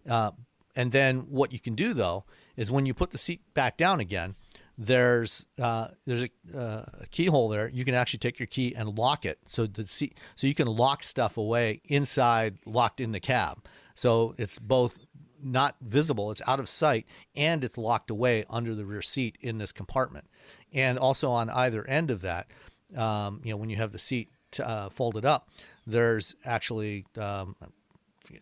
Uh, and then what you can do though is when you put the seat back down again, there's uh, there's a, uh, a keyhole there. You can actually take your key and lock it, so the seat so you can lock stuff away inside, locked in the cab. So it's both not visible, it's out of sight, and it's locked away under the rear seat in this compartment. And also on either end of that, um, you know, when you have the seat uh, folded up, there's actually um,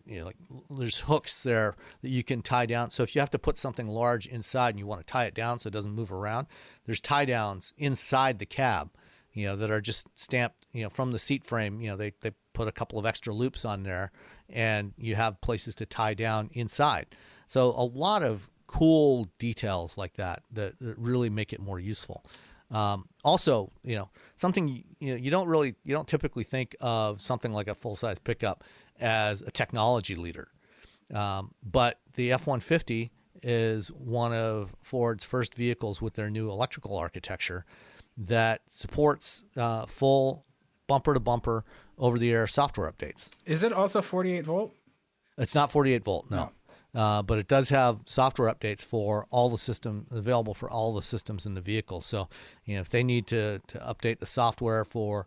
you know, like there's hooks there that you can tie down. So if you have to put something large inside and you want to tie it down so it doesn't move around, there's tie downs inside the cab, you know, that are just stamped, you know, from the seat frame. You know, they they put a couple of extra loops on there, and you have places to tie down inside. So a lot of cool details like that that, that really make it more useful. Um, also, you know, something you, you know you don't really you don't typically think of something like a full size pickup as a technology leader, um, but the F one fifty is one of Ford's first vehicles with their new electrical architecture that supports uh, full bumper to bumper over the air software updates. Is it also 48 volt? It's not 48 volt, no. Uh, but it does have software updates for all the system available for all the systems in the vehicle. So, you know, if they need to, to update the software for,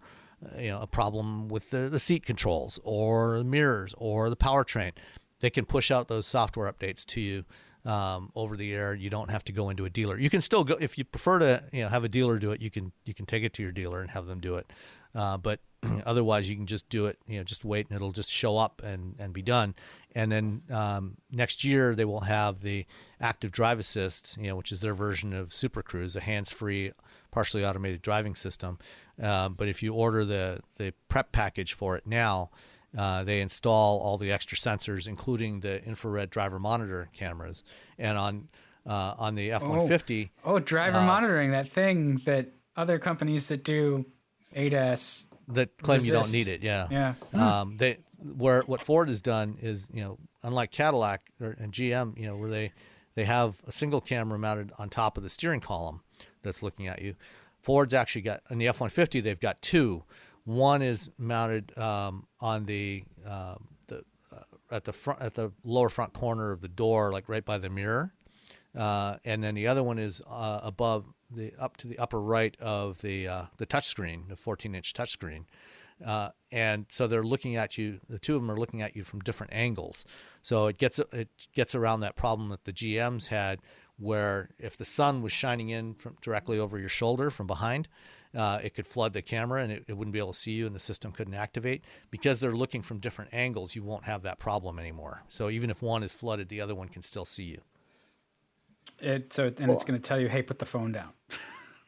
you know, a problem with the, the seat controls or the mirrors or the powertrain, they can push out those software updates to you um, over the air. You don't have to go into a dealer. You can still go if you prefer to, you know, have a dealer do it. You can you can take it to your dealer and have them do it. Uh, but <clears throat> otherwise, you can just do it. You know, just wait and it'll just show up and and be done. And then um, next year they will have the active drive assist, you know, which is their version of Super Cruise, a hands-free, partially automated driving system. Uh, but if you order the the prep package for it now, uh, they install all the extra sensors, including the infrared driver monitor cameras. And on uh, on the F-150, Oh, driver monitoring, that thing that other companies that do ADAS. that claim you don't need it. Yeah. Yeah. Um, they where what Ford has done is you know unlike Cadillac or, and GM, you know where they they have a single camera mounted on top of the steering column that's looking at you. Ford's actually got in the F one fifty they've got two. One is mounted um, on the um, the uh, at the front at the lower front corner of the door, like right by the mirror, uh, and then the other one is uh, above the up to the upper right of the uh, the touchscreen, the 14 inch touchscreen. Uh, and so they're looking at you. The two of them are looking at you from different angles. So it gets it gets around that problem that the GMs had, where if the sun was shining in from directly over your shoulder from behind, uh, it could flood the camera and it, it wouldn't be able to see you, and the system couldn't activate. Because they're looking from different angles, you won't have that problem anymore. So even if one is flooded, the other one can still see you. It so and it's going to tell you, hey, put the phone down. <laughs>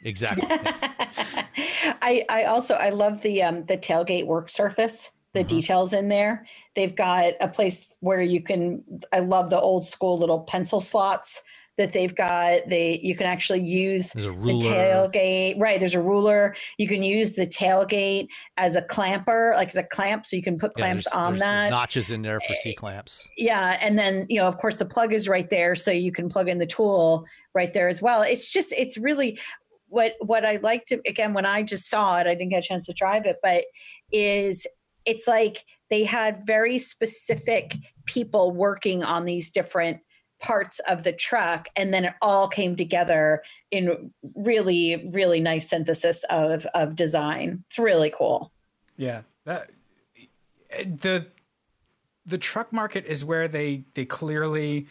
Exactly. <laughs> I, I also I love the um the tailgate work surface, the details in there. They've got a place where you can I love the old school little pencil slots that they've got. They you can actually use There's the tailgate. Right, there's a ruler. You can use the tailgate as a clamper, like as a clamp, so you can put Yeah, clamps there's- on there's- there's that. notches in there for eh, C clamps. yeah and then you know of course the plug is right there so you can plug in the tool right there as well it's just it's really what what i like to again when i just saw it i didn't get a chance to drive it but is it's like they had very specific people working on these different parts of the truck and then it all came together in really really nice synthesis of of design it's really cool Yeah, that the the truck market is where they they clearly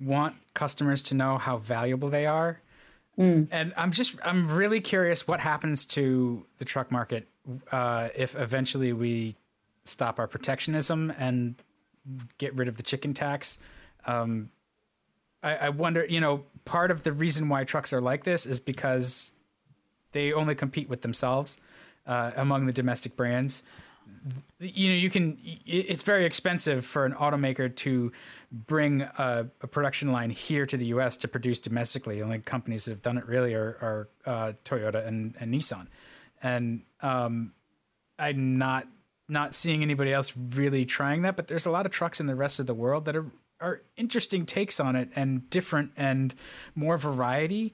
want customers to know how valuable they are. And I'm just I'm really curious what happens to the truck market uh, if eventually we stop our protectionism and get rid of the chicken tax. Um, I, I wonder, you know, part of the reason why trucks are like this is because they only compete with themselves uh, among the domestic brands. You know, you can. It's very expensive for an automaker to bring a, a production line here to the U.S. to produce domestically. The only companies that have done it really are, are uh, Toyota and, and Nissan, and um, I'm not not seeing anybody else really trying that. But there's a lot of trucks in the rest of the world that are are interesting takes on it and different and more variety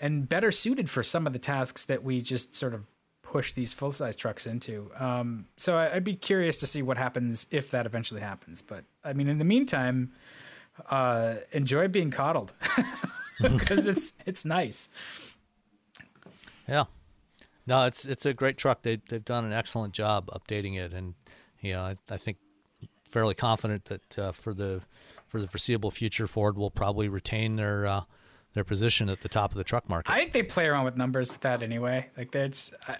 and better suited for some of the tasks that we just sort of push these full size trucks into. Um, so I, I'd be curious to see what happens if that eventually happens. But I mean, in the meantime, uh, enjoy being coddled <laughs> <laughs> because it's it's nice. Yeah. No, it's it's a great truck. They they've done an excellent job updating it, and you know I, I think fairly confident that uh, for the for the foreseeable future, Ford will probably retain their uh, their position at the top of the truck market. I think they play around with numbers with that anyway. Like that's I,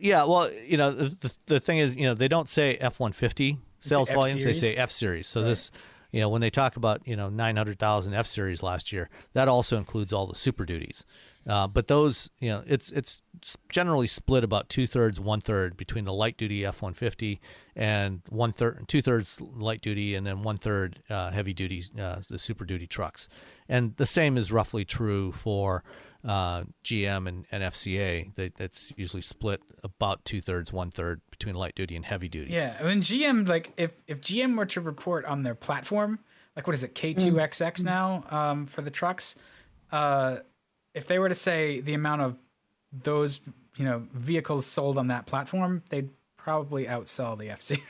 yeah, well, you know the, the thing is, you know they don't say F one fifty sales volumes; they say? F series. So this, you know, when they talk about you know nine hundred thousand F series last year, that also includes all the Super Duties. Uh, but those, you know, it's it's generally split about two thirds, one third between the light duty F one fifty and one third, two thirds light duty, and then one third uh, heavy duty, uh, the Super Duty trucks. And the same is roughly true for uh, GM and, and FCA. They, that's usually split about two thirds, one third between light duty and heavy duty. yeah. I mean, GM like if if GM were to report on their platform, like what is it K2XX now um, for the trucks, uh, if they were to say the amount of those you know vehicles sold on that platform, they'd probably outsell the FC.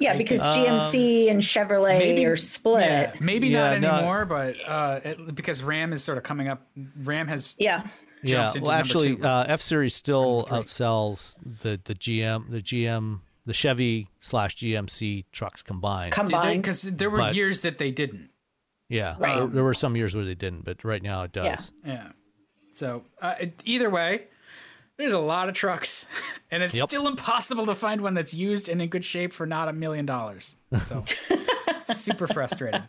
Yeah because gmc and chevrolet are split Yeah, maybe Yeah, not no. anymore, but uh, it, because Ram is sort of coming up. Ram has yeah Yeah, well, actually, uh, F Series still outsells the the GM, the GM, the Chevy slash GMC trucks combined. combined because there were But- years that they didn't. yeah, Right. there, there were some years where they didn't, but right now it does. Yeah. So uh, it, either way, there's a lot of trucks, <laughs> and it's Yep. still impossible to find one that's used and in good shape for not a million dollars. So <laughs> super frustrating.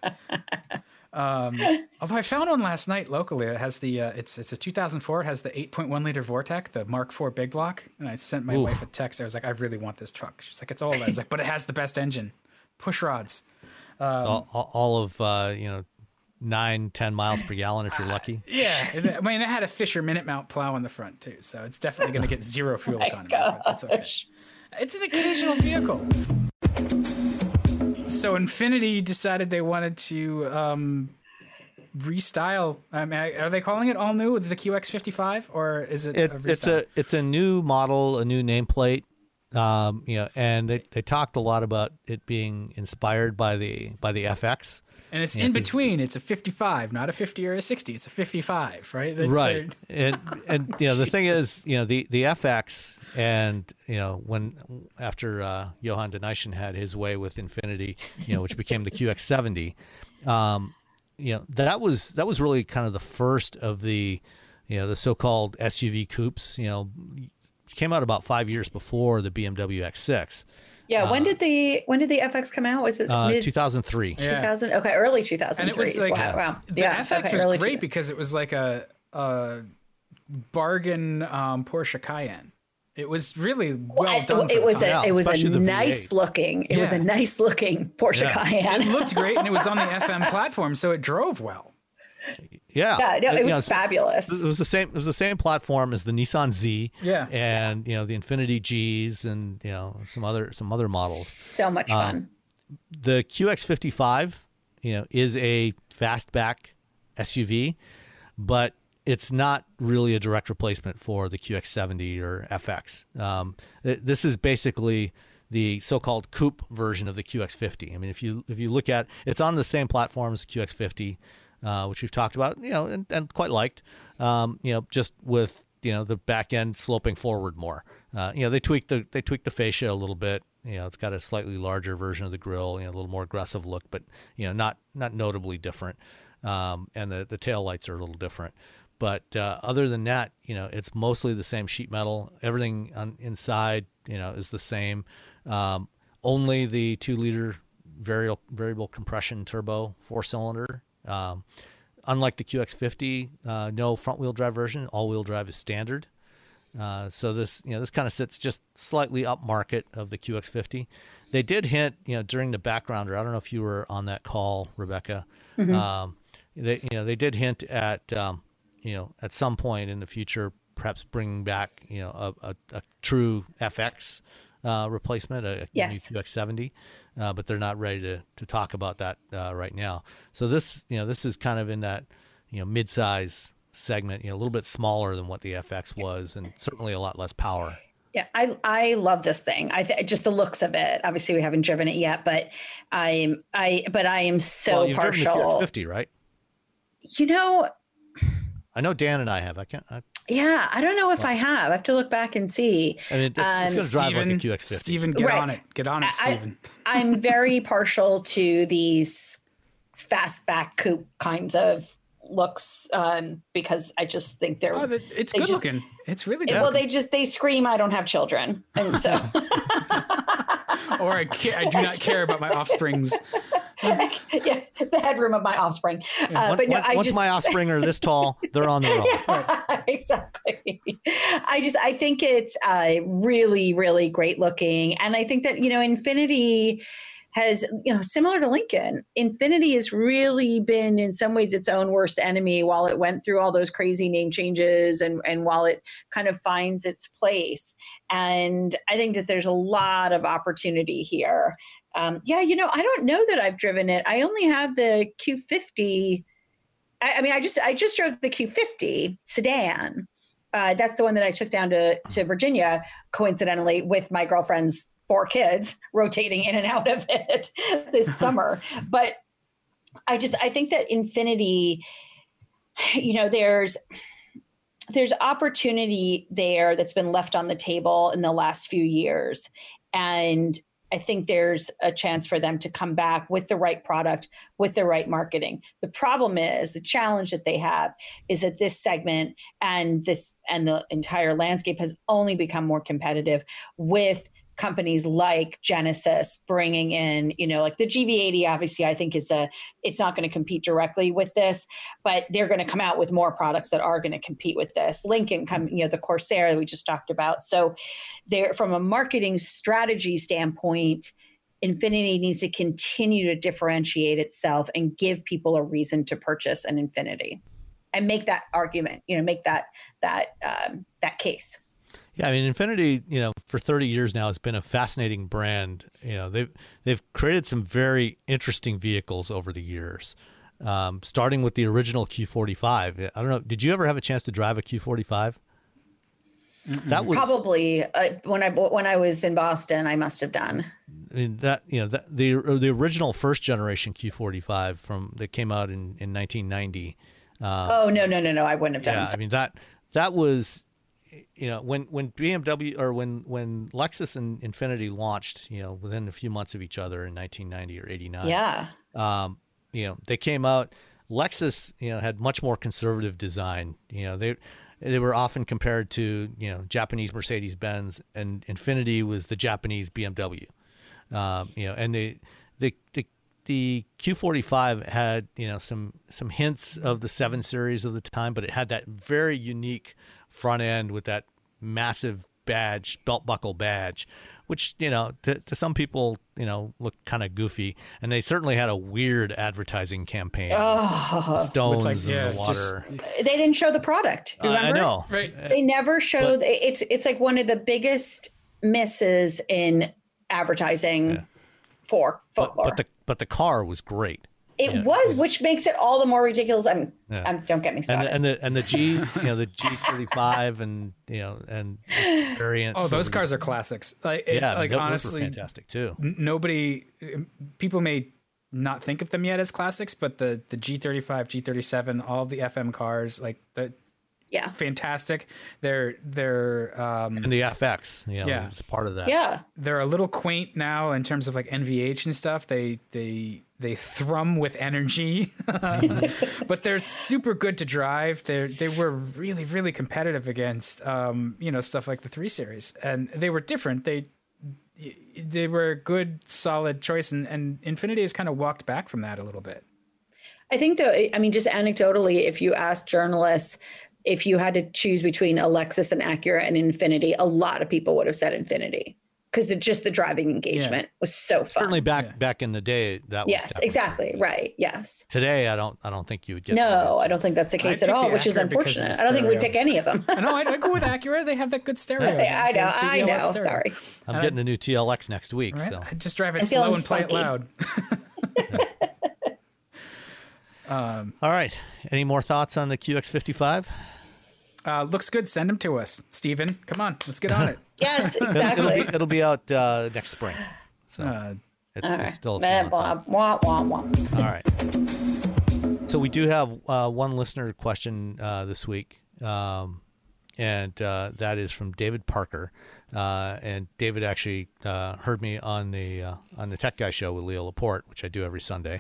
Um, although I found one last night locally. It has the uh, it's it's a 2004. It has the 8.1 liter Vortec, the Mark IV big block. And I sent my Oof. wife a text. I was like, I really want this truck. She's like, it's old. I was like, but it has the best engine, push rods. all, all- all of uh, you know nine, ten miles per gallon if you're lucky. Yeah, I mean, it had a Fisher Minute Mount plow in the front too, so it's definitely going to get zero <laughs> fuel economy. But that's okay. It's an occasional vehicle. So Infiniti decided they wanted to um, restyle. I mean, are they calling it all new with the QX55, or is it? It, a it's a it's a new model, a new nameplate. Um, you know, and they, they talked a lot about it being inspired by the by the FX. And it's yeah, in between. It's a 55, not a 50 or a 60. It's a 55, right? That's right their- and and <laughs> you know the thing is you know the the fx and you know when after uh johan de Nysschen had his way with infiniti you know which became the <laughs> qx70 um you know that was that was really kind of the first of the you know the so-called suv coupes you know came out about five years before the bmw x6 Yeah. When did the when did the FX come out? Was it Uh, mid 2003. Yeah. 2000? Okay, early 2003. and it was like wow. wow. the yeah, FX okay, was early great 2000. because it was like a, a bargain um, Porsche Cayenne. It was really well I- done. for it was a it was a nice V8. looking it was a nice looking Porsche Yeah. Cayenne. it looked great and it was on the <laughs> FM platform, so it drove well. Yeah, yeah, no, You it was know, fabulous. It was the same. It was the same platform as the Nissan Z. Yeah. and you know the Infiniti Gs and you know some other some other models. so much Um, fun. The QX55, you know, is a fastback SUV, but it's not really a direct replacement for the QX70 or FX. Um, th- this is basically the so-called coupe version of the QX50. I mean, if you if you look at it's on the same platform as the QX50, uh, which we've talked about, you know, and, and quite liked. Um, you know, just with you know the back end sloping forward more. Uh, you know, they tweaked the they tweaked the fascia a little bit. You know, it's got a slightly larger version of the grill. You know, a little more aggressive look, but you know, not not notably different. Um, and the the tail lights are a little different. But uh, other than that, you know, it's mostly the same sheet metal. Everything on inside, you know, is the same. Um, only the two liter variable variable compression turbo four cylinder. Um, unlike the QX50, uh, no front wheel drive version. All wheel drive is standard. Uh, so this, you know, this kind of sits just slightly up market of the QX50. They did hint, you know, during the backgrounder. I don't know if you were on that call, Rebecca. Um, they, you know, they did hint at, um, you know, at some point in the future, perhaps bringing back, you know, a, a, a true FX uh, replacement, a, a Yes. new QX70. Uh, but they're not ready to, to talk about that uh, right now. So this, you know, this is kind of in that, you know, mid-size segment, you know, a little bit smaller than what the FX was, and certainly a lot less power. Yeah, I I love this thing. I th- just the looks of it. Obviously, we haven't driven it yet, but I'm I but I am so well, you've partial. driven the QX50, right? You know, I know Dan and I have. I can't. I, yeah, I don't know if I have. I have to look back and see. I mean, it's, Um, it's going to drive Steven, like a QX50. Steven, get Right. on it. Get on it, I- Steven. I'm <laughs> very partial to these fastback coupe kinds of looks um, because I just think they're Oh, it's they good just- looking. It's really good. well, they just they scream I don't have children, and so <laughs> or I, ca- I do not <laughs> care about my offspring's. <laughs> yeah, the headroom of my offspring. Uh, Once- but no, once just, my offspring are this tall, they're on their own. <laughs> <laughs> exactly. I just I think it's uh, really really great looking, and I think that you know Infiniti has you know similar to Lincoln, Infiniti has really been in some ways its own worst enemy while it went through all those crazy name changes and and while it kind of finds its place. And I think that there's a lot of opportunity here. Um, yeah, you know, I don't know that I've driven it. I only have the Q50 I, I mean, I just I just drove the Q50 sedan. Uh, that's the one that I took down to to Virginia, coincidentally, with my girlfriend's four kids, rotating in and out of <laughs> it this <laughs> summer. But I just I think that Infiniti, you know, there's there's opportunity there that's been left on the table in the last few years, and I think there's a chance for them to come back with the right product, with the right marketing. The problem is the challenge that they have is that this segment and this and the entire landscape has only become more competitive with companies like Genesis bringing in, you know, like the GV80 obviously I think is a it's not going to compete directly with this, but they're going to come out with more products that are going to compete with this. Lincoln come, you know, the Corsair that we just talked about. So there from a marketing strategy standpoint, Infiniti needs to continue to differentiate itself and give people a reason to purchase an Infiniti and make that argument, you know, make that that um, that case. Yeah, I mean, Infiniti, you know, for 30 years now it's been a fascinating brand. You know, they've they've created some very interesting vehicles over the years. Um, starting with the original Q45. I don't know. Did you ever have a chance to drive a Q45? That was Probably uh, when I when I was in Boston, I must have done. I mean that you know that the the original first generation Q45 from that came out in in 1990. oh no no no no! I wouldn't have done. Yeah, I mean that that was you know when when BMW or when when Lexus and Infiniti launched, you know, within a few months of each other in 1990 or 89. yeah. Um, you know, they came out Lexus, you know, had much more conservative design. You know, they they were often compared to, you know, Japanese Mercedes-Benz and Infiniti was the Japanese BMW. Um, you know, and the the the the Q45 had you know some some hints of the seven series of the time, but it had that very unique front end with that massive badge, belt buckle badge, which you know to, to some people you know looked kind of goofy, and they certainly had a weird advertising campaign. Oh, Stones like, in yeah, the water. they didn't show the product. Uh, Remember? I know. Right. They never showed. it's it's like one of the biggest misses in advertising for But, but the but the car was great. It yeah. was, which makes it all the more ridiculous. I'm, Yeah. I'm don't get me and started. the, and the and the G's, you know, the G thirty five, and you know, and its variants. Oh, those of- cars are classics. Like, it- yeah, like those honestly, were fantastic too. n- nobody, people may not think of them yet as classics, but the the G35, G37, all the FM cars, like the yeah, fantastic. They're they're um, And the FX, you know, Yeah. was part of that. yeah. they're a little quaint now in terms of like NVH and stuff. They they they thrum with energy, <laughs> but they're super good to drive. They they were really really competitive against um, you know stuff like the three series, and they were different. They they were a good solid choice, and, and Infiniti has kind of walked back from that a little bit. I think though, I mean, just anecdotally, if you ask journalists if you had to choose between a Lexus and Acura and Infiniti, a lot of people would have said Infiniti because the, just the driving engagement was so fun. Certainly back back in the day, that was yes, definitely- exactly right. Yes. Today, I don't I don't think you would get. No, I don't think that's the case at all, which is Acura because unfortunate. I don't think we'd pick any of them. I know I, I go with <laughs> Acura. They have that good stereo. I the- know, the I DLS know. stereo. Sorry. I'm getting the new TLX next week, Right? so I just drive it I'm slow and play it spunky. loud. <laughs> <laughs> Um, all right. Any more thoughts on the QX55? Uh, looks good. Send them to us, Steven. Come on, let's get on it. <laughs> Yes, <laughs> It'll exactly. be it'll be out uh, next spring, so Uh, it's, All it's still a few months out. wah, wah, wah, wah. All right. So we do have uh, one listener question uh, this week, um, and uh, that is from David Parker. Uh, and David actually uh, heard me on the uh, on the Tech Guy show with Leo Laporte, which I do every Sunday.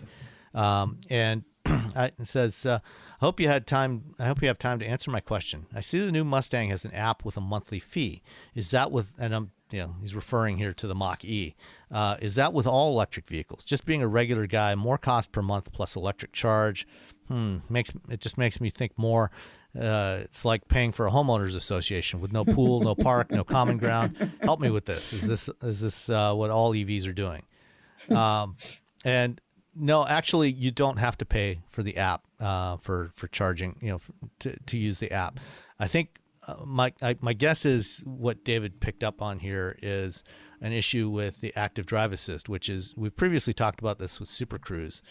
Um, and <clears throat> it says, uh, "I hope you had time. I hope you have time to answer my question. I see the new Mustang has an app with a monthly fee. Is that with? And I'm, you know, he's referring here to the Mach E. Uh, is that with all electric vehicles? Just being a regular guy, more cost per month plus electric charge. Hmm, makes it just makes me think more. Uh, it's like paying for a homeowners association with no pool, no park, no common ground. Help me with this. Is this is this uh, what all EVs are doing? Um, and no, actually, you don't have to pay for the app uh, for for charging. You know, f to to use the app. I think uh, my I, my guess is what David picked up on here is an issue with the active drive assist, which is we've previously talked about this with Super Cruise.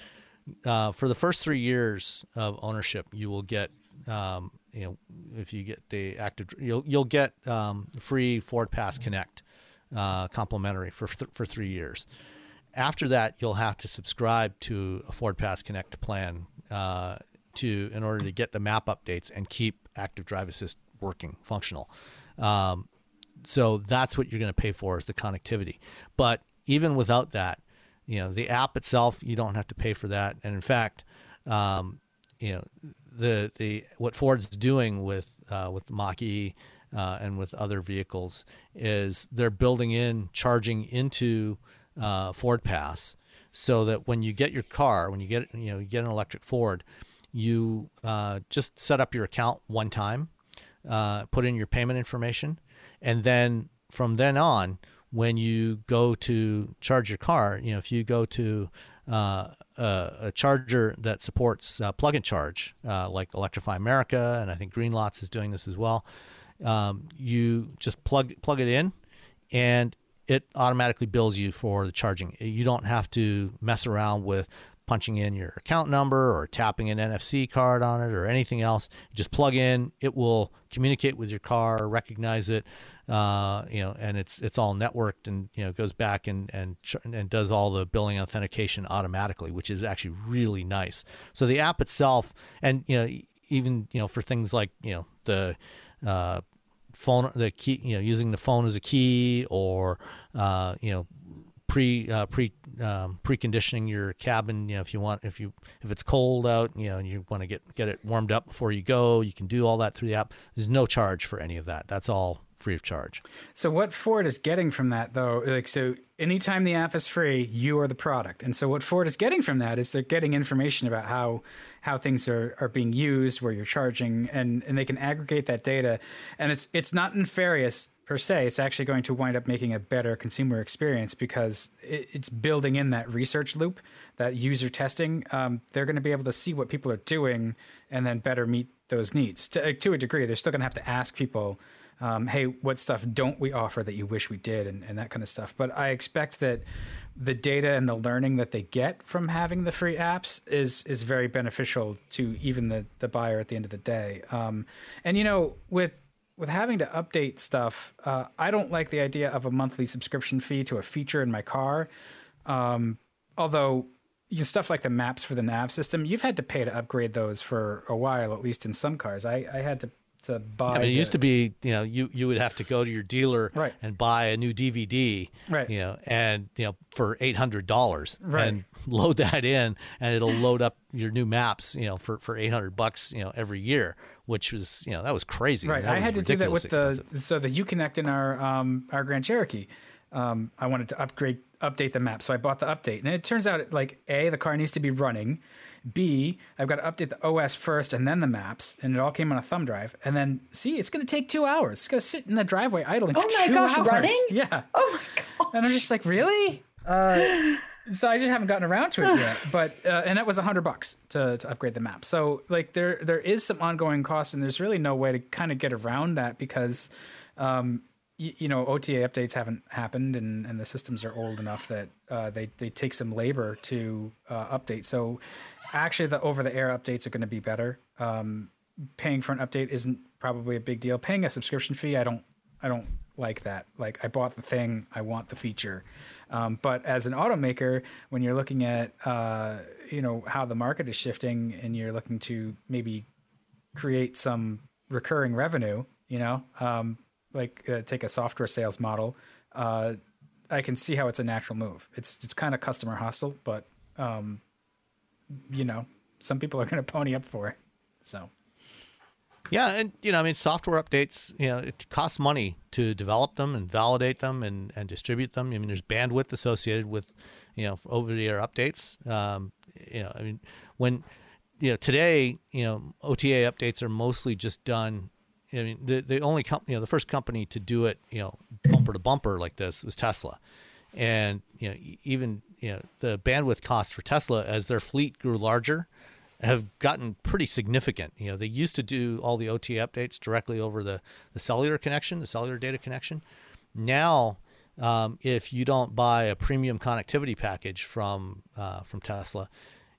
Uh, for the first three years of ownership, you will get, um, you know, if you get the active, you'll you'll get um, free Ford Pass Connect, uh, complimentary for th- for three years. After that, you'll have to subscribe to a Ford Pass Connect plan uh, to in order to get the map updates and keep Active Drive Assist working, functional. Um, so that's what you're going to pay for is the connectivity. But even without that, you know, the app itself, you don't have to pay for that. And in fact, um, you know, the the what Ford's doing with uh, with the Mach E uh, and with other vehicles is they're building in charging into uh, Ford Pass, so that when you get your car, when you get you know you get an electric Ford, you uh, just set up your account one time, uh, put in your payment information, and then from then on, when you go to charge your car, you know if you go to uh, a, a charger that supports uh, plug and charge, uh, like Electrify America, and I think Greenlots is doing this as well. Um, you just plug plug it in, and it automatically bills you for the charging. You don't have to mess around with punching in your account number or tapping an NFC card on it or anything else. You just plug in, it will communicate with your car, recognize it, uh, you know, and it's it's all networked and you know goes back and and and does all the billing authentication automatically, which is actually really nice. So the app itself, and you know, even you know for things like you know the uh, phone the key you know using the phone as a key or uh, you know pre uh, pre um, preconditioning your cabin you know if you want if you if it's cold out you know and you want to get get it warmed up before you go you can do all that through the app. There's no charge for any of that. That's all free of charge. So what Ford is getting from that though, like so anytime the app is free, you are the product. And so what Ford is getting from that is they're getting information about how how things are, are being used, where you're charging, and, and they can aggregate that data. And it's it's not nefarious per se. It's actually going to wind up making a better consumer experience because it, it's building in that research loop, that user testing. Um, they're going to be able to see what people are doing and then better meet those needs. To, to a degree, they're still going to have to ask people um, hey, what stuff don't we offer that you wish we did, and, and that kind of stuff. But I expect that the data and the learning that they get from having the free apps is is very beneficial to even the the buyer at the end of the day. Um, and you know, with with having to update stuff, uh, I don't like the idea of a monthly subscription fee to a feature in my car. Um, although you stuff like the maps for the nav system, you've had to pay to upgrade those for a while, at least in some cars. I, I had to to buy. I mean, it used to be, you know, you you would have to go to your dealer Right. and buy a new DVD, Right. You know, and you know for eight hundred dollars, Right. And load that in, and it'll load up your new maps, you know, for for eight hundred bucks, you know, every year, which was, you know, that was crazy. Right. That I had to do that with ridiculous the expensive. so the UConnect in our um, our Grand Cherokee. Um, I wanted to upgrade update the map, so I bought the update, and it turns out like a the car needs to be running. B I've got to update the OS first and then the maps, and it all came on a thumb drive. And then C it's going to take two hours. It's going to sit in the driveway idling Oh for my two gosh, hours. running? <laughs> Yeah. Oh my god. And I'm just like, really? Uh, so I just haven't gotten around to it yet. <sighs> But uh, and that was a hundred bucks to, to upgrade the map. So like there there is some ongoing cost, and there's really no way to kind of get around that because, um, you, you know, OTA updates haven't happened, and, and the systems are old enough that uh, they they take some labor to uh, update. So actually, the over the air updates are going to be better. Um, paying for an update isn't probably a big deal. Paying a subscription fee, I don't I don't like that. Like I bought the thing, I want the feature. Um, but as an automaker, when you're looking at uh, you know how the market is shifting, and you're looking to maybe create some recurring revenue, you know, um, like uh, take a software sales model, uh, I can see how it's a natural move. It's it's kind of customer hostile, but um, you know, some people are going to pony up for it. So Yeah, and you know, I mean, software updates, you know, it costs money to develop them and validate them and, and distribute them. I mean, there's bandwidth associated with, you know, over-the-air updates. Um, you know, I mean, when you know today, you know, OTA updates are mostly just done. I mean, the the only company, you know, the first company to do it, you know, bumper to bumper like this was Tesla, and you know, even you know, the bandwidth costs for Tesla as their fleet grew larger have gotten pretty significant. You know, they used to do all the OT updates directly over the, the cellular connection, the cellular data connection. Now, um, if you don't buy a premium connectivity package from uh, from Tesla,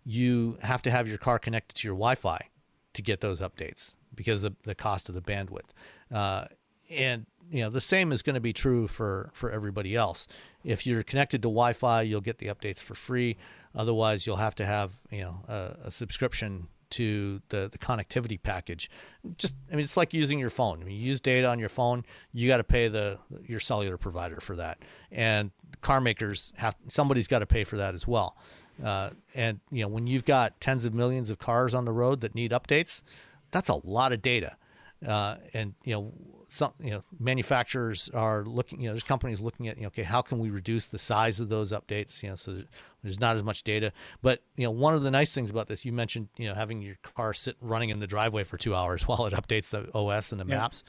you have to have your car connected to your Wi-Fi to get those updates because of the cost of the bandwidth. Uh, and you know the same is going to be true for for everybody else. If you're connected to Wi-Fi, you'll get the updates for free. Otherwise, you'll have to have you know a, a subscription to the the connectivity package. Just I mean, it's like using your phone. I mean, you use data on your phone, you got to pay the your cellular provider for that, and car makers have somebody's got to pay for that as well. Uh, and you know, when you've got tens of millions of cars on the road that need updates, that's a lot of data. Uh, and you know, some you know manufacturers are looking. You know, there's companies looking at you know, okay, how can we reduce the size of those updates? You know, so there's not as much data. But you know, one of the nice things about this, you mentioned, you know, having your car sit running in the driveway for two hours <laughs> while it updates the OS and the Yeah. maps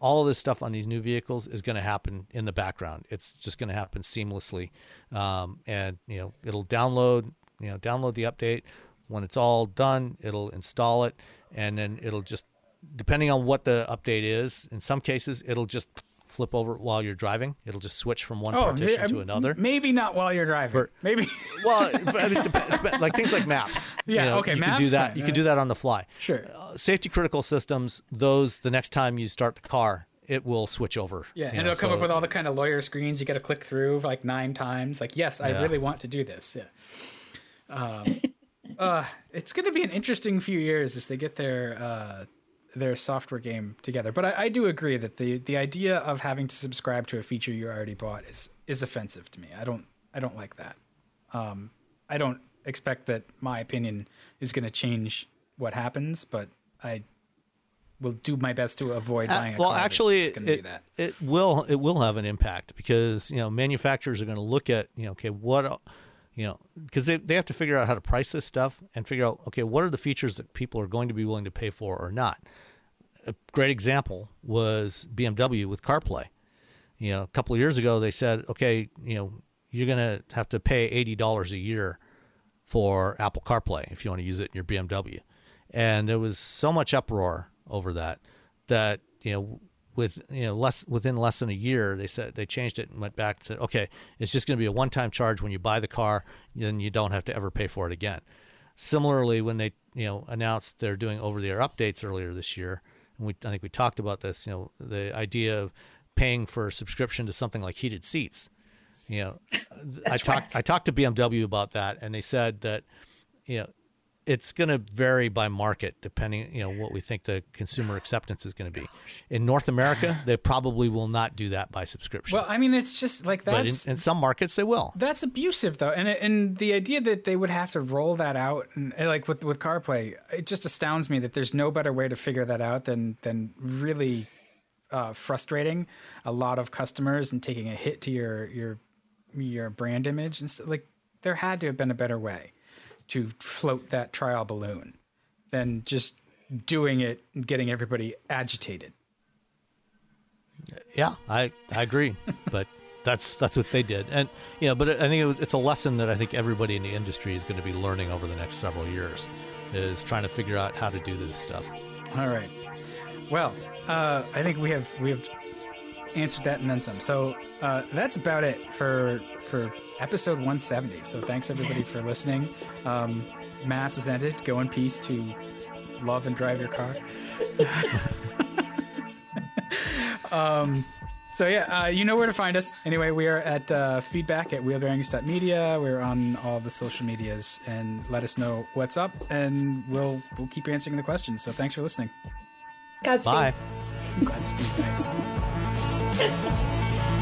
all of this stuff on these new vehicles is going to happen in the background. It's just going to happen seamlessly, um, and you know it'll download, you know, download the update. When it's all done, it'll install it, and then it'll just, depending on what the update is, in some cases it'll just flip over while you're driving. It'll just switch from one partition may- to another. Maybe not while you're driving. Maybe. <laughs> well, I mean, like things like maps. <laughs> you Yeah, know, okay, You can do that. fine, You uh, can do that on the fly. Sure. Uh, safety critical systems. Those the next time you start the car, it will switch over. Yeah, and know, it'll come so- up with all the kind of lawyer screens you got to click through like nine times. Like, yes, I Yeah. really want to do this. Yeah. Um, <laughs> uh, it's going to be an interesting few years as they get their uh, their software game together. But I, I do agree that the the idea of having to subscribe to a feature you already bought is is offensive to me. I don't I don't like that. Um, I don't expect that my opinion is going to change what happens, but I will do my best to avoid buying. Uh, well, actually, that's gonna do it, that. it will it will have an impact because you know manufacturers are going to look at you know okay what you know because they, they have to figure out how to price this stuff and figure out okay what are the features that people are going to be willing to pay for or not. A great example was BMW with CarPlay. You know, a couple of years ago they said okay you know you're going to have to pay eighty dollars a year for Apple CarPlay if you want to use it in your BMW. And there was so much uproar over that that you know with you know less within less than a year they said they changed it and went back to okay it's just going to be a one-time charge when you buy the car then you don't have to ever pay for it again similarly when they you know announced they're doing over-the-air updates earlier this year and we I think we talked about this you know the idea of paying for a subscription to something like heated seats you know <laughs> I talked right. I talked to BMW about that and they said that you know it's going to vary by market depending you know what we think the consumer acceptance is going to be. In north america <sighs> they probably will not do that by subscription. Well, I mean, it's just like but in, that's in some markets they will. That's abusive though, and and the idea that they would have to roll that out, and and, like with with CarPlay, it just astounds me that there's no better way to figure that out than than really uh, frustrating a lot of customers and taking a hit to your your your brand image and st- like there had to have been a better way to float that trial balloon than just doing it and getting everybody agitated. yeah i i agree <laughs> but that's that's what they did and you know but i think it was, it's a lesson that i think everybody in the industry is going to be learning over the next several years is trying to figure out how to do this stuff All right. Well, uh, I think we have we have answered that and then some. So uh, that's about it for for episode 170. So thanks everybody for listening. Um, mass is ended. Go in peace to love and drive your car. <laughs> um, so yeah, uh, you know where to find us. Anyway, we are at uh, feedback at wheelbearings.media. We're on all the social medias, and let us know what's up, and we'll we'll keep answering the questions. So thanks for listening. Godspeed. bye Godspeed, nice. <laughs>